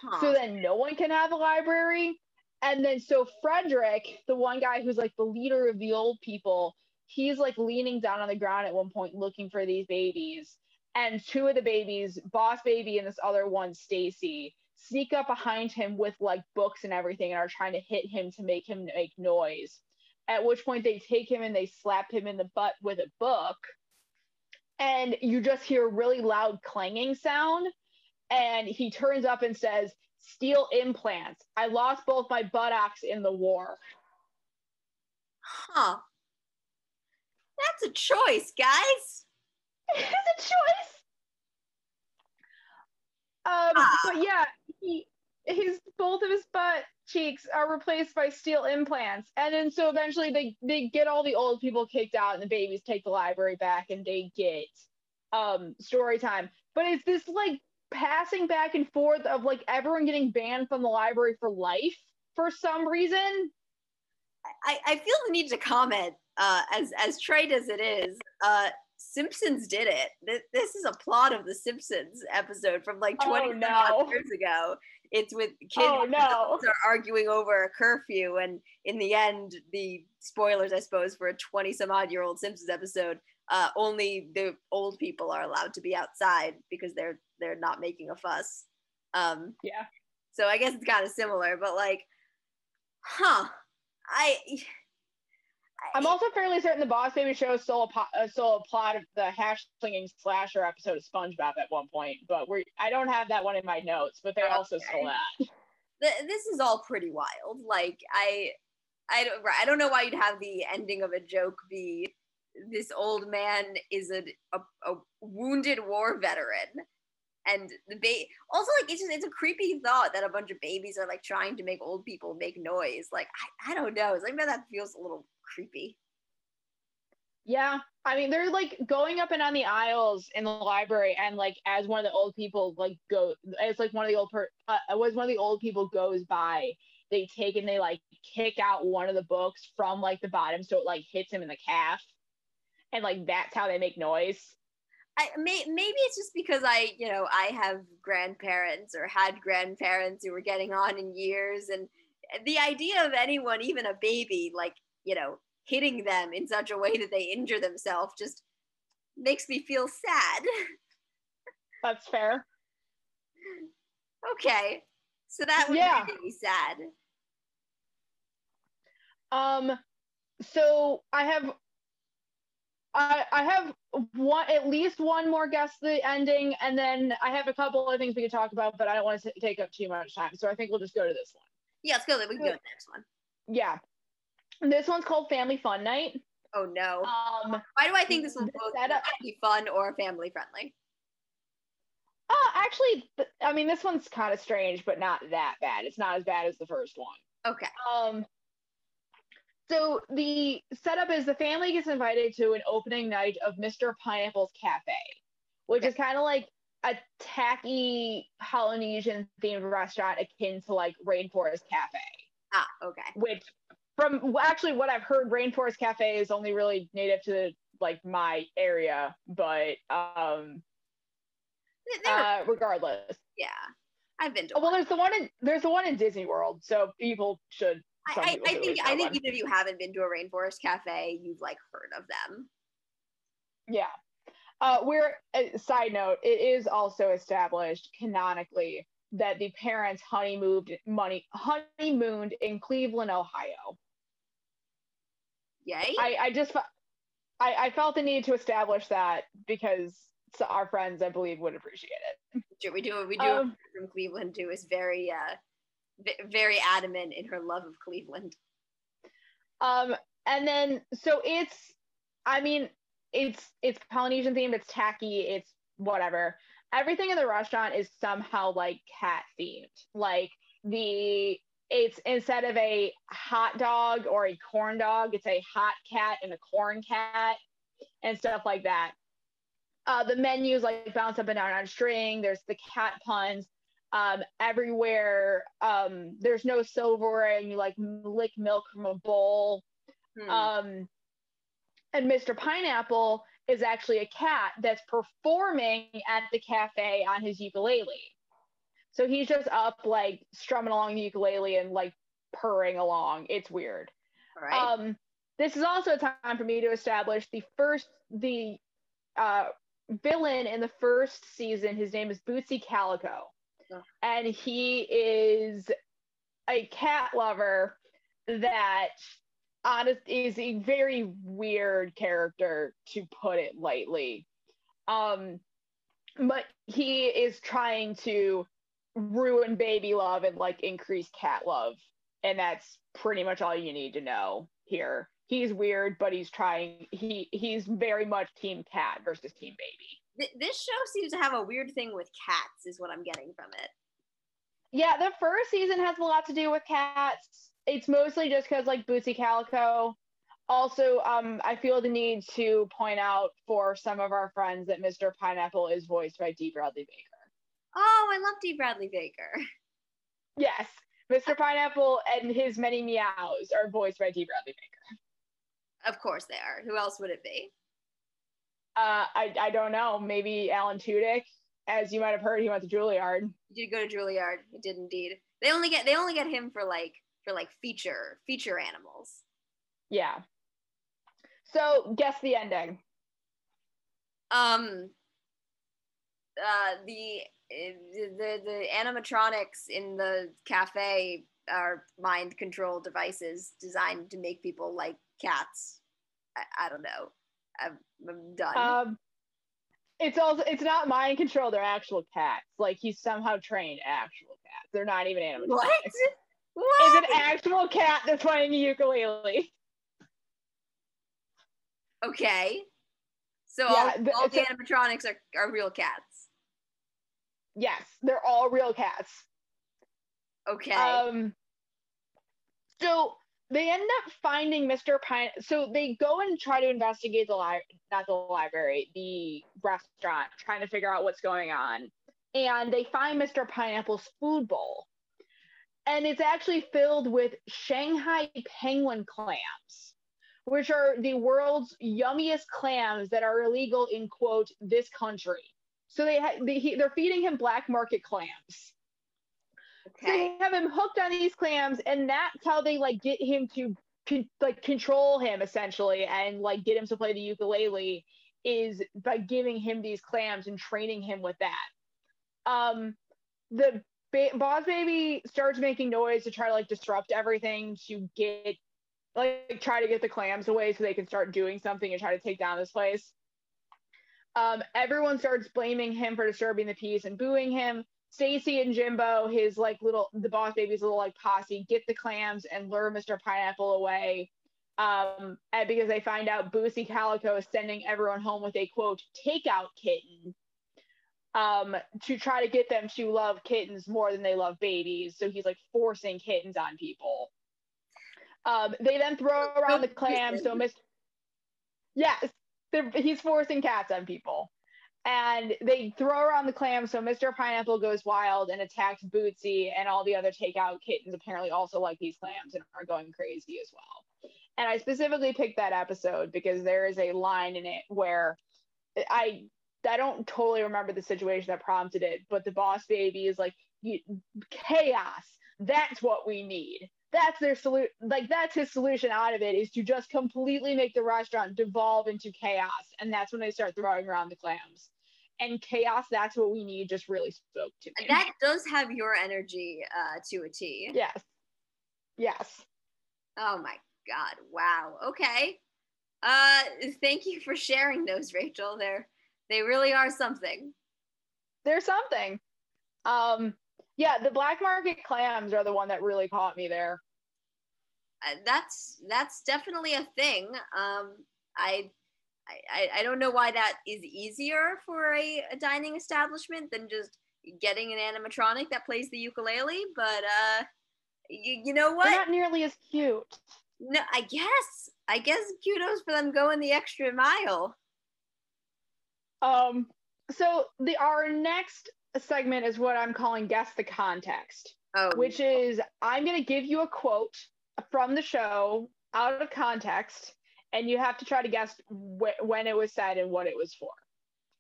Huh. So then no one can have a library. And then so Frederick, the one guy who's like the leader of the old people, he's like leaning down on the ground at one point looking for these babies and two of the babies, Boss Baby and this other one, Stacy, sneak up behind him with like books and everything and are trying to hit him to make him make noise. At which point they take him and they slap him in the butt with a book. And you just hear a really loud clanging sound. And he turns up and says, Steel implants. I lost both my buttocks in the war. Huh. That's a choice, guys. it's a choice. Um, ah. but yeah, he his both of his butt cheeks are replaced by steel implants, and then so eventually they they get all the old people kicked out, and the babies take the library back, and they get um story time. But it's this like passing back and forth of like everyone getting banned from the library for life for some reason. I, I feel the need to comment uh, as as trite as it is. Uh, Simpsons did it. This is a plot of the Simpsons episode from like 20 oh, no. years ago. It's with kids oh, no. are arguing over a curfew, and in the end, the spoilers, I suppose, for a 20 some odd year old Simpsons episode, uh, only the old people are allowed to be outside because they're they're not making a fuss. Um, yeah. So I guess it's kind of similar, but like, huh? I I'm also fairly certain the Boss Baby show stole a, po- uh, stole a plot of the hash slinging slasher episode of SpongeBob at one point, but we I don't have that one in my notes, but they okay. also stole that. The, this is all pretty wild. Like I, I don't, I don't know why you'd have the ending of a joke be this old man is a, a, a wounded war veteran and the also like it's just it's a creepy thought that a bunch of babies are like trying to make old people make noise like i, I don't know something about that feels a little creepy. Yeah, I mean they're like going up and down the aisles in the library, and like as one of the old people like go, as like one of the old per, uh, was one of the old people goes by, they take and they like kick out one of the books from like the bottom, so it like hits him in the calf, and like that's how they make noise. I may, maybe it's just because I, you know, I have grandparents or had grandparents who were getting on in years, and the idea of anyone, even a baby, like you know, hitting them in such a way that they injure themselves just makes me feel sad. That's fair. Okay. So that would yeah. make me sad. Um so I have I I have one at least one more guess the ending and then I have a couple of things we could talk about but I don't want to take up too much time. So I think we'll just go to this one. Yeah, let's go. We can go to the next one. Yeah. This one's called Family Fun Night. Oh no. Um, Why do I think this will both be fun or family friendly? Uh, actually, I mean, this one's kind of strange, but not that bad. It's not as bad as the first one. Okay. Um, so the setup is the family gets invited to an opening night of Mr. Pineapple's Cafe, which okay. is kind of like a tacky Polynesian themed restaurant akin to like Rainforest Cafe. Ah, okay. Which from actually what I've heard, Rainforest Cafe is only really native to like my area, but um uh, regardless. Yeah. I've been to oh, well there's the one in there's the one in Disney World, so people should I, I, I think I think even if you haven't been to a rainforest cafe, you've like heard of them. Yeah. Uh, we're uh, side note. It is also established canonically that the parents honeymooned money honeymooned in Cleveland, Ohio. Yay! I, I just I, I felt the need to establish that because our friends, I believe, would appreciate it. We do what we do um, from Cleveland too is very uh very adamant in her love of Cleveland. Um, and then so it's, I mean, it's it's Polynesian themed, it's tacky, it's whatever. Everything in the restaurant is somehow like cat themed. Like the it's instead of a hot dog or a corn dog, it's a hot cat and a corn cat and stuff like that. Uh, the menus like bounce up and down on a string. There's the cat puns um, everywhere. Um, there's no silverware, and you like lick milk from a bowl. Hmm. Um, and Mr. Pineapple is actually a cat that's performing at the cafe on his ukulele. So he's just up like strumming along the ukulele and like purring along. It's weird. Right. Um, this is also a time for me to establish the first the uh, villain in the first season. His name is Bootsy Calico and he is a cat lover that honest is a very weird character to put it lightly um but he is trying to ruin baby love and like increase cat love and that's pretty much all you need to know here he's weird but he's trying he he's very much team cat versus team baby th- this show seems to have a weird thing with cats, is what I'm getting from it. Yeah, the first season has a lot to do with cats. It's mostly just because like Bootsy Calico. Also, um, I feel the need to point out for some of our friends that Mr. Pineapple is voiced by D. Bradley Baker. Oh, I love D. Bradley Baker. Yes, Mr. Pineapple and his many meows are voiced by D. Bradley Baker. Of course they are. Who else would it be? Uh, I, I don't know. Maybe Alan Tudyk. As you might have heard, he went to Juilliard. He did go to Juilliard. He did indeed. They only get they only get him for like for like feature feature animals. Yeah. So guess the ending. Um. Uh, the the the animatronics in the cafe are mind control devices designed to make people like cats. I, I don't know. I'm, I'm done. Um, it's also it's not mind control. They're actual cats. Like he's somehow trained actual cats. They're not even animatronics. What? What? It's an actual cat that's playing a ukulele. Okay. So yeah, all, all the animatronics are, are real cats. Yes, they're all real cats. Okay. Um. So they end up finding Mr. Pine. So they go and try to investigate the library, not the library, the restaurant, trying to figure out what's going on. And they find Mr. Pineapple's food bowl. And it's actually filled with Shanghai penguin clams, which are the world's yummiest clams that are illegal in, quote, this country. So they, ha- they he, they're feeding him black market clams. Okay. So they have him hooked on these clams, and that's how they like get him to con- like control him essentially, and like get him to play the ukulele is by giving him these clams and training him with that. Um, the ba- boss baby starts making noise to try to like disrupt everything to get like try to get the clams away so they can start doing something and try to take down this place. Um, everyone starts blaming him for disturbing the peace and booing him. Stacy and Jimbo, his like little the boss baby's little like posse, get the clams and lure Mr. Pineapple away. Um, and because they find out Bootsy Calico is sending everyone home with a quote takeout kitten. Um, to try to get them to love kittens more than they love babies. So he's like forcing kittens on people. Um, they then throw around the clams. So Mr. Yes, he's forcing cats on people. and they throw around the clams. So Mr. Pineapple goes wild and attacks Bootsy, and all the other takeout kittens apparently also like these clams and are going crazy as well. And I specifically picked that episode because there is a line in it where I I don't totally remember the situation that prompted it, but the boss baby is like chaos. That's what we need. That's their solution. Like that's his solution out of it is to just completely make the restaurant devolve into chaos, and that's when they start throwing around the clams. And chaos that's what we need just really spoke to me. that does have your energy uh, to a t. Yes. Yes. Oh my god wow okay. Uh thank you for sharing those rachel. They're they really are something. They're something. Um yeah the black market clams are the one that really caught me there uh, that's that's definitely a thing um i I, I don't know why that is easier for a, a dining establishment than just getting an animatronic that plays the ukulele, but uh, you, you know what? They're not nearly as cute. No, I guess. I guess kudos for them going the extra mile. Um, so the our next segment is what I'm calling guess the context. Oh. Which is I'm gonna give you a quote from the show out of context and you have to try to guess wh- when it was said and what it was for.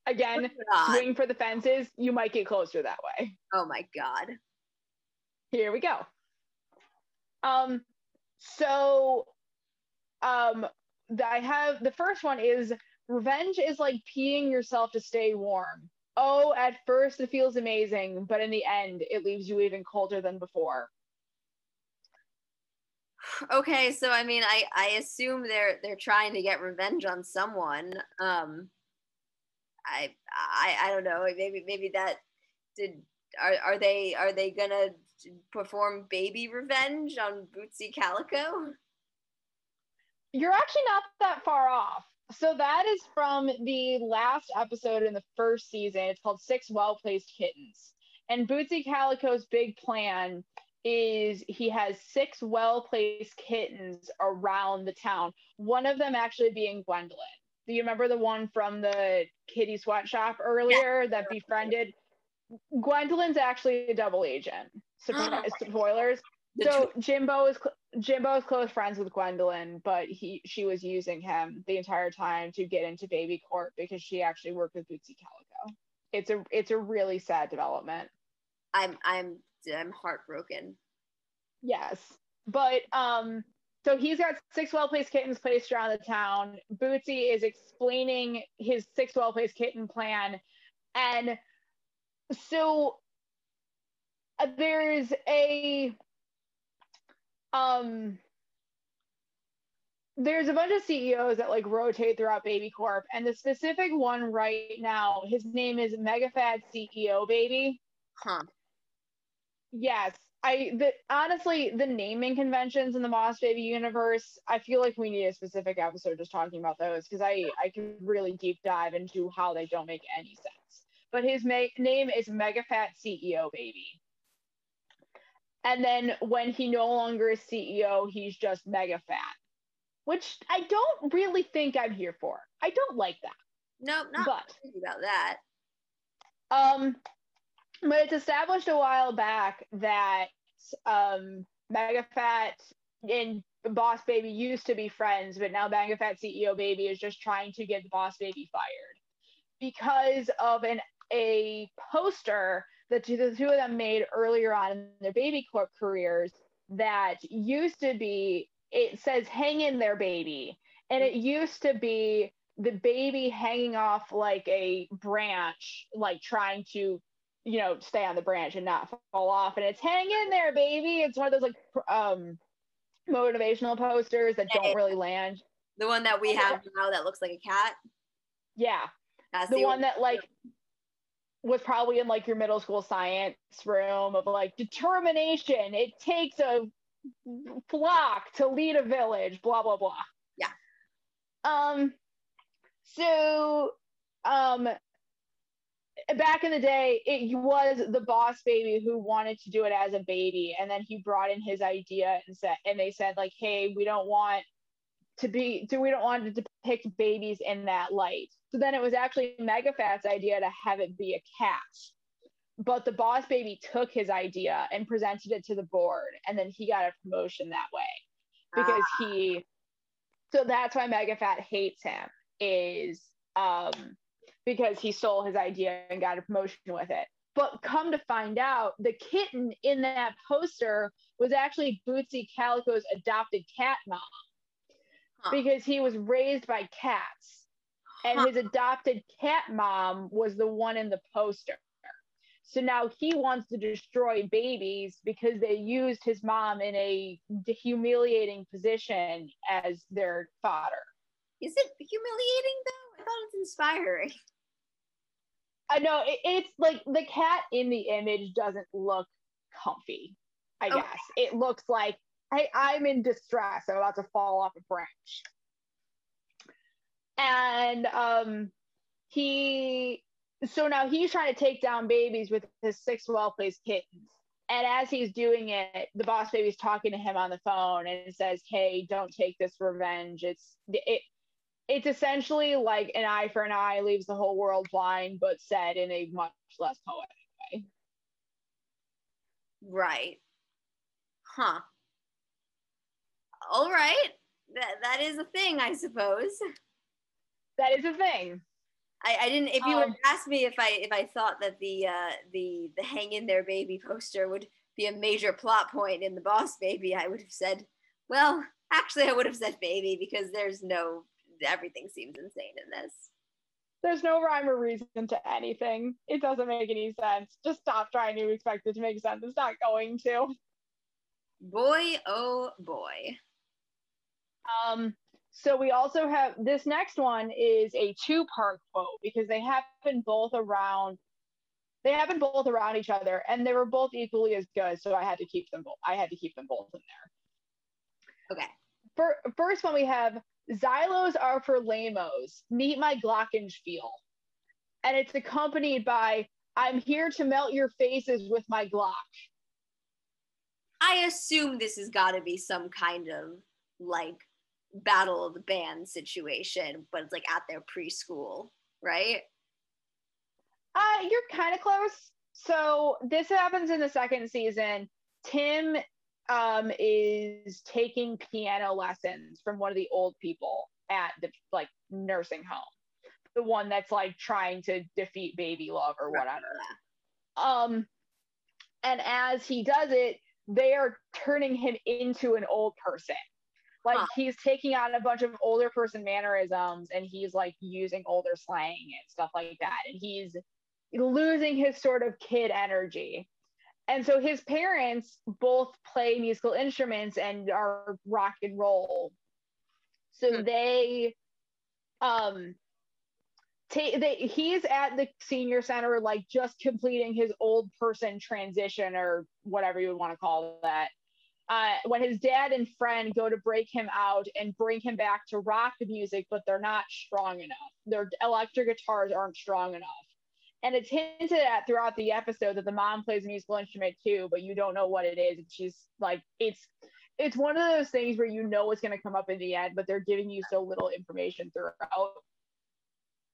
Again, swing for the fences. You might get closer that way. Oh my god. Here we go. Um, so, um, I have the first one is revenge is like peeing yourself to stay warm. Oh, at first it feels amazing, but in the end, it leaves you even colder than before. Okay so i mean i i assume they're they're trying to get revenge on someone. Um i i i don't know. Maybe maybe that did are are they are they gonna perform baby revenge on bootsy calico? You're actually not that far off so that is from the last episode in the first season it's called six well-placed kittens and bootsy calico's big plan is he has six well placed kittens around the town. One of them actually being Gwendolyn. Do you remember the one from the kitty sweatshop earlier yeah. that befriended? Gwendolyn's actually a double agent. Surprise, uh-huh. spoilers. So Jimbo is Jimbo is close friends with Gwendolyn, but he she was using him the entire time to get into Baby Corp because she actually worked with Bootsy Calico. It's a it's a really sad development. I'm I'm I'm heartbroken. Yes. But um so he's got six well placed kittens placed around the town. Bootsy is explaining his six well placed kitten plan. And so uh, there's a um there's a bunch of CEOs that like rotate throughout Baby Corp, and the specific one right now, his name is Megafat CEO Baby. Huh. Yes, I the honestly the naming conventions in the Boss Baby universe, I feel like we need a specific episode just talking about those because I I can really deep dive into how they don't make any sense. But his ma- name is Mega Fat CEO Baby. And then when he no longer is CEO, he's just mega fat, which I don't really think I'm here for. I don't like that. No, not but, about that. Um, but it's established a while back that um, MegaFat and Boss Baby used to be friends, but now MegaFat CEO Baby is just trying to get Boss Baby fired because of an a poster that the two of them made earlier on in their Baby Corp careers that used to be it says hang in there baby and it used to be the baby hanging off like a branch like trying to you know, stay on the branch and not fall off. And it's hang in there, baby. It's one of those like um motivational posters that don't really land. The one that we have now that looks like a cat. Yeah. That's the, the one that like was probably in like your middle school science room of like determination. It takes a flock to lead a village, blah blah blah. Yeah. Um so um back in the day, it was the boss baby who wanted to do it as a baby, and then he brought in his idea and said, and they said like, "Hey, we don't want to be do we don't want to depict babies in that light. So then it was actually Megafat's idea to have it be a cat. But the boss baby took his idea and presented it to the board, and then he got a promotion that way because ah. he. So that's why Megafat hates him is um because he stole his idea and got a promotion with it. But come to find out, the kitten in that poster was actually Bootsy Calico's adopted cat mom huh. because he was raised by cats. And his adopted cat mom was the one in the poster. So now he wants to destroy babies because they used his mom in a humiliating position as their fodder. Is it humiliating though? I thought it's inspiring. I know it, it's like the cat in the image doesn't look comfy. I okay. guess it looks like hey, I'm in distress. I'm about to fall off a branch. And um, he, so now he's trying to take down babies with his six well placed kittens. And as he's doing it, the boss baby's talking to him on the phone and says, "Hey, don't take this revenge. It's it, it's essentially like an eye for an eye leaves the whole world blind, but said in a much less poetic way." Right. Huh all right, that that is a thing, I suppose. That is a thing. I, I didn't. If you um, ask me if I if I thought that the uh, the the hang in there baby poster would be a major plot point in the Boss Baby, I would have said, well, actually, I would have said baby because there's no everything seems insane in this. There's no rhyme or reason to anything. It doesn't make any sense. Just stop trying to expect it to make sense. It's not going to. Boy, oh boy. Um, so we also have this next one is a two part quote because they happen both around they happen both around each other and they were both equally as good. So i had to keep them both i had to keep them both in there. Okay. For, first one we have xylos are for lamos. Meet my glockenspiel. And it's accompanied by i'm here to melt your faces with my glock. I assume this has got to be some kind of like battle of the band situation, but it's like at their preschool, right? Uh, you're kind of close. So this happens in the second season. Tim um, is taking piano lessons from one of the old people at the like nursing home, the one that's like trying to defeat baby love or whatever. Um, and as he does it, they are turning him into an old person like huh. he's taking on a bunch of older person mannerisms and he's like using older slang and stuff like that. And he's losing his sort of kid energy. And so his parents both play musical instruments and are rock and roll. So hmm. they um take they he's at the senior center like just completing his old person transition or whatever you would want to call that uh, when his dad and friend go to break him out and bring him back to rock music, but they're not strong enough. Their electric guitars aren't strong enough. And it's hinted at throughout the episode that the mom plays a musical instrument too, but you don't know what it is. And she's like, it's it's one of those things where you know it's going to come up in the end, but they're giving you so little information throughout.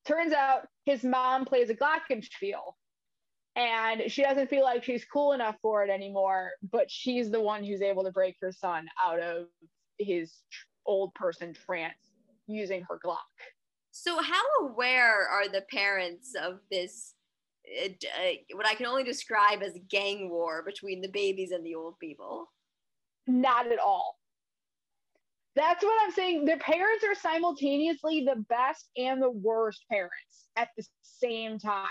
Turns out his mom plays a glockenspiel, and she doesn't feel like she's cool enough for it anymore but she's the one who's able to break her son out of his old person trance using her glock. So how aware are the parents of this uh, uh, what i can only describe as gang war between the babies and the old people? Not at all. That's what i'm saying. Their parents are simultaneously the best and the worst parents at the same time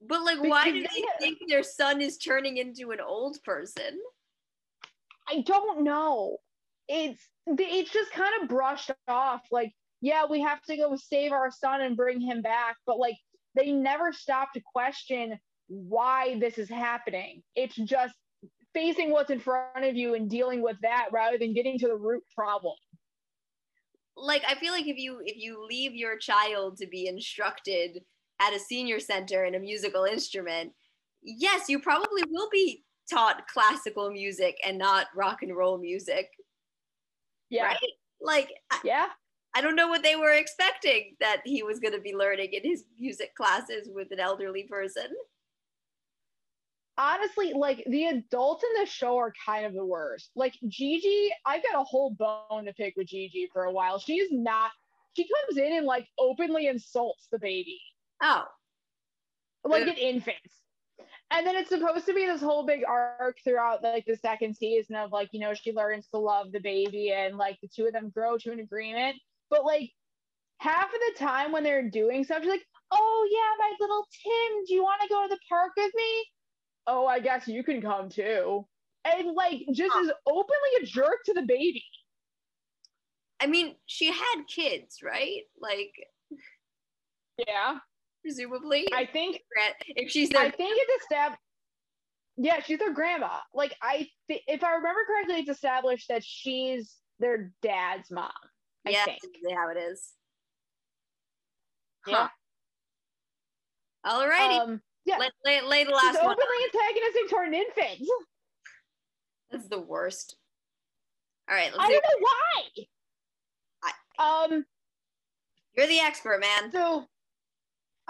but like, why do they think their son is turning into an old person? I don't know. It's it's just kind of brushed off. Like, yeah, we have to go save our son and bring him back, but like they never stop to question why this is happening. It's just facing what's in front of you and dealing with that rather than getting to the root problem. Like I feel like if you if you leave your child to be instructed at a senior center in a musical instrument, yes, you probably will be taught classical music and not rock and roll music. Yeah. Right? Like, yeah. I don't know what they were expecting that he was going to be learning in his music classes with an elderly person. Honestly, like the adults in the show are kind of the worst. Like Gigi, I've got a whole bone to pick with Gigi for a while. She's not, she comes in and like openly insults the baby. Oh. Like an infant. And then it's supposed to be this whole big arc throughout like the second season of like, you know, she learns to love the baby and like the two of them grow to an agreement. But like half of the time when they're doing stuff, she's like, oh yeah, my little Tim, do you want to go to the park with me? Oh, I guess you can come too. And like just is openly a jerk to the baby. I mean, she had kids, right? Like Yeah. Presumably. I think if she's their I think it's step yeah, she's their grandma. Like I, th- if I remember correctly, it's established that she's their dad's mom. I yeah, think. how it is. Yeah. Huh. Alrighty. Um, yeah. Let, lay, lay the last She's one. openly antagonistic toward an infant. That's the worst. All right. I don't know why. I, um, you're the expert, man. So,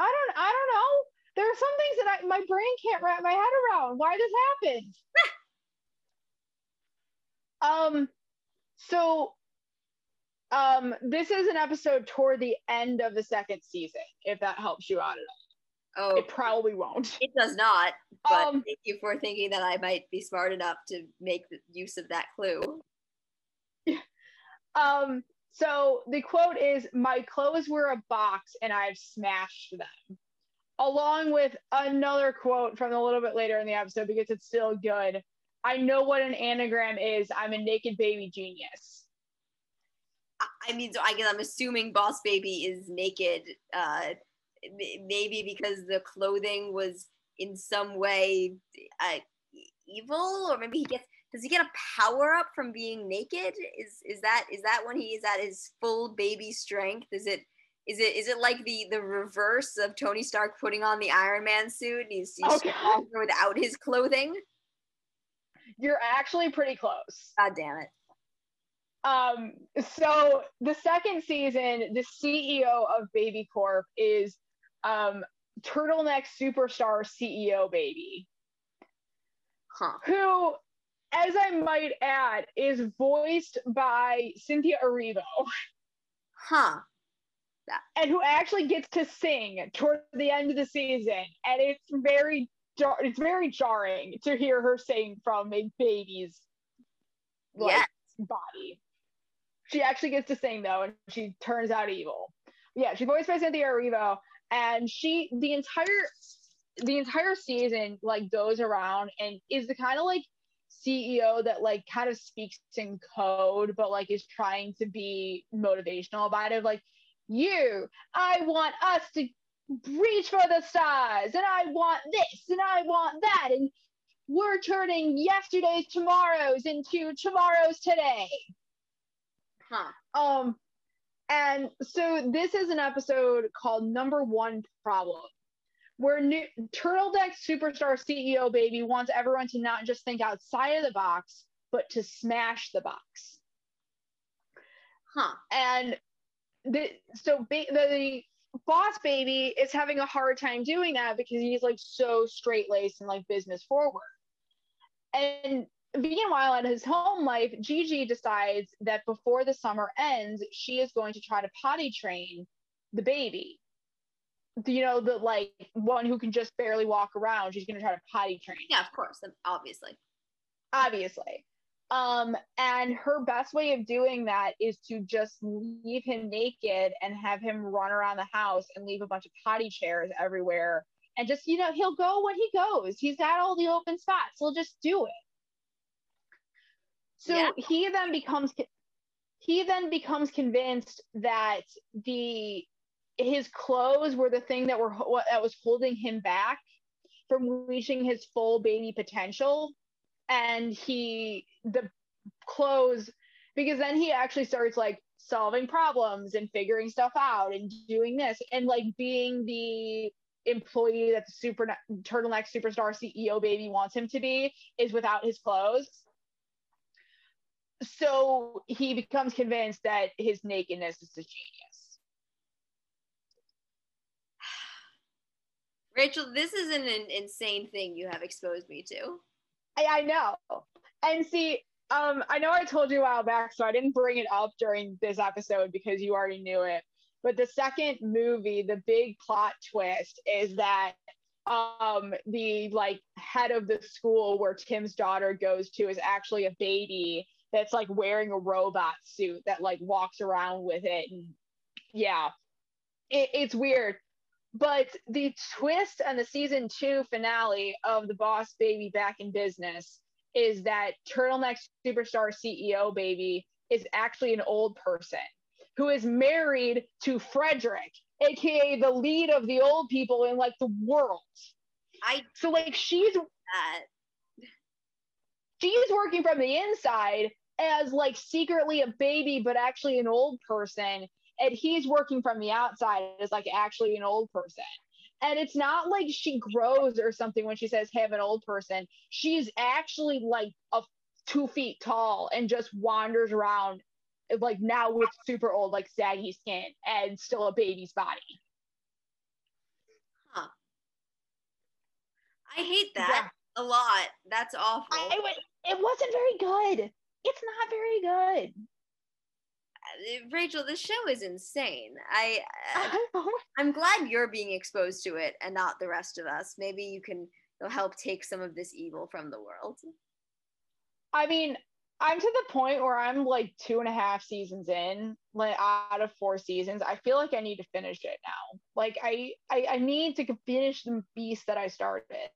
I don't. I don't know. There are some things that I, my brain can't wrap my head around. Why this happened? um. So um, this is an episode toward the end of the second season, if that helps you out at all. Oh, it probably won't. It does not. But Um, thank you for thinking that I might be smart enough to make use of that clue. Um, so the quote is My clothes were a box and I've smashed them. Along with another quote from a little bit later in the episode because it's still good. I know what an anagram is. I'm a naked baby genius. I mean, so I guess I'm assuming Boss Baby is naked, uh, maybe because the clothing was in some way uh, evil, or maybe he gets. Does he get a power up from being naked? Is is that is that when he is at his full baby strength? Is it is it is it like the the reverse of Tony Stark putting on the Iron Man suit and he's, he's Okay. without his clothing? You're actually pretty close. God damn it! Um, so the second season, the CEO of Baby Corp is um, turtleneck superstar CEO Baby, Huh? who, as I might add, is voiced by Cynthia Erivo, Huh? and who actually gets to sing toward the end of the season, and it's very jar- it's very jarring to hear her sing from a baby's like, Yes. body. She actually gets to sing though, and she turns out evil. Yeah, she's voiced by Cynthia Erivo, and she the entire the entire season like goes around and is the kind of like CEO that like kind of speaks in code, but like is trying to be motivational about it. Like, you, I want us to reach for the stars, and I want this, and I want that, and we're turning yesterday's tomorrows into tomorrow's today. Huh? Um, and so this is an episode called Number One Problem, where new, Turtleneck Superstar CEO Baby wants everyone to not just think outside of the box, but to smash the box. Huh? And the so ba- the, the boss baby is having a hard time doing that because he's like so straight laced and like business forward. And meanwhile, in his home life, Gigi decides that before the summer ends, she is going to try to potty train the baby. You know, the like one who can just barely walk around. She's going to try to potty train Yeah, of course, obviously. obviously. Um, and her best way of doing that is to just leave him naked and have him run around the house and leave a bunch of potty chairs everywhere. And just, you know, he'll go when he goes. He's got all the open spots. He'll just do it. So Yeah. he then becomes he then becomes convinced that the his clothes were the thing that were that was holding him back from reaching his full baby potential and he the clothes because then he actually starts like solving problems and figuring stuff out and doing this and like being the employee that the super turtleneck superstar CEO baby wants him to be is without his clothes. so he becomes convinced that his nakedness is a genius. Rachel, this is an, an insane thing you have exposed me to. I, I know. And see, um, I know I told you a while back, so I didn't bring it up during this episode because you already knew it. But the second movie, the big plot twist is that um the like head of the school where Tim's daughter goes to is actually a baby that's like wearing a robot suit that like walks around with it and yeah it, it's weird but the twist on the season two finale of the boss baby back in business is that turtleneck superstar ceo baby is actually an old person who is married to frederick aka the lead of the old people in like the world. I so like she's that. She's working from the inside as like secretly a baby but actually an old person and he's working from the outside as like actually an old person. And it's not like she grows or something when she says have an old person. She's actually like a two feet tall and just wanders around like now with super old like saggy skin and still a baby's body. Huh. I hate that yeah. a lot. That's awful. I, it wasn't very good. It's not very good. Rachel, this show is insane. I uh, I'm glad you're being exposed to it and not the rest of us. Maybe you can help take some of this evil from the world. I mean, I'm to the point where I'm like two and a half seasons in, like out of four seasons. I feel like I need to finish it now. Like I, I, I need to finish the beast that I started.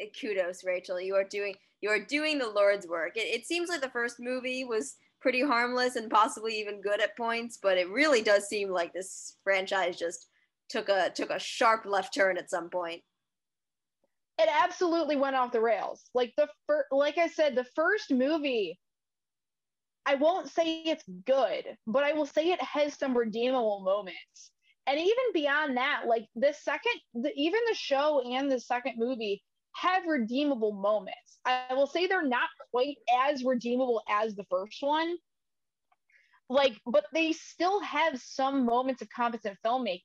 Eh, kudos, Rachel. You are doing you are doing the Lord's work. It, it seems like the first movie was pretty harmless and possibly even good at points, but it really does seem like this franchise just took a took a sharp left turn at some point. It absolutely went off the rails. Like the fir- like I said, the first movie I won't say it's good, but I will say it has some redeemable moments. And even beyond that, like the second, the, even the show and the second movie have redeemable moments. I will say they're not quite as redeemable as the first one. Like, but they still have some moments of competent filmmaking.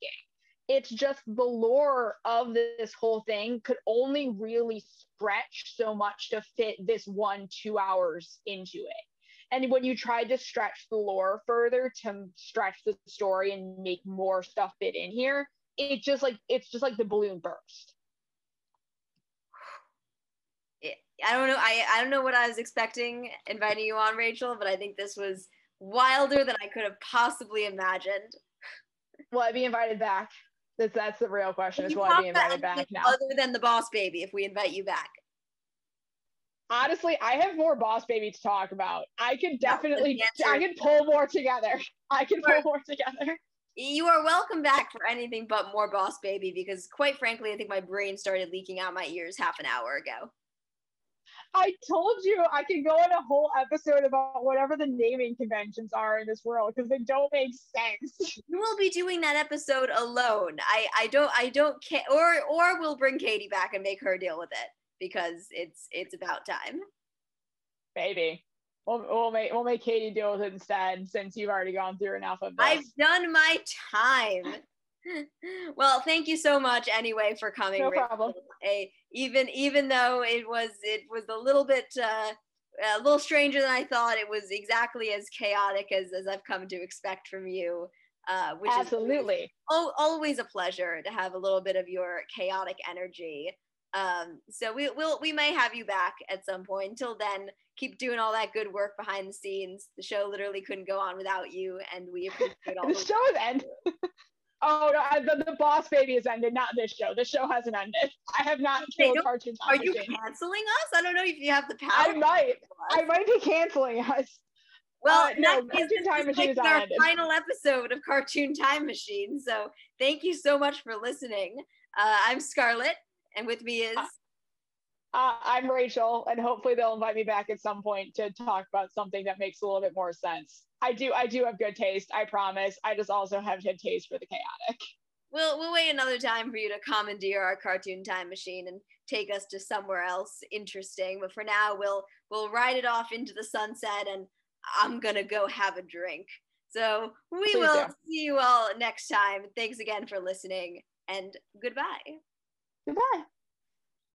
It's just the lore of this whole thing could only really stretch so much to fit this one two hours into it. And when you try to stretch the lore further to stretch the story and make more stuff fit in here, it just like it's just like the balloon burst I don't know. I, I don't know what I was expecting inviting you on, Rachel, but I think this was wilder than I could have possibly imagined. Will I be invited back? That's that's the real question. Is will I be invited back now? Other than the Boss Baby, if we invite you back. Honestly, I have more Boss Baby to talk about. I could definitely, I could pull more together. I can pull more together. You are welcome back for anything but more Boss Baby because, quite frankly, I think my brain started leaking out my ears half an hour ago. I told you I could go on a whole episode about whatever the naming conventions are in this world because they don't make sense. You will be doing that episode alone. I I don't I don't care or or we'll bring Katie back and make her deal with it because it's it's about time. Maybe. We'll, we'll make we'll make Katie deal with it instead since you've already gone through enough of this. I've done my time. well, thank you so much anyway for coming. No problem. A, even even though it was it was a little bit uh, a little stranger than I thought, it was exactly as chaotic as as I've come to expect from you. Uh, which absolutely is oh, always a pleasure to have a little bit of your chaotic energy. Um, so we will we may have you back at some point. Until then, keep doing all that good work behind the scenes. The show literally couldn't go on without you, and we appreciate all the show is end. Oh no, I, the, the Boss Baby has ended, not this show. The show hasn't ended. I have not killed Cartoon Time Are you canceling us? I don't know if you have the power. I might. I might be canceling us. Well, uh, no, Cartoon Time Machine is our ended. final episode of Cartoon Time Machine. So thank you so much for listening. Uh, I'm Scarlett, and with me is. Uh, I'm Rachel, and hopefully they'll invite me back at some point to talk about something that makes a little bit more sense. I do, I do have good taste. I promise. I just also have good taste for the chaotic. we'll we'll wait another time for you to commandeer our cartoon time machine and take us to somewhere else interesting. But for now, we'll we'll ride it off into the sunset, and I'm gonna go have a drink. So we Please will do. see you all next time. Thanks again for listening, and goodbye. Goodbye.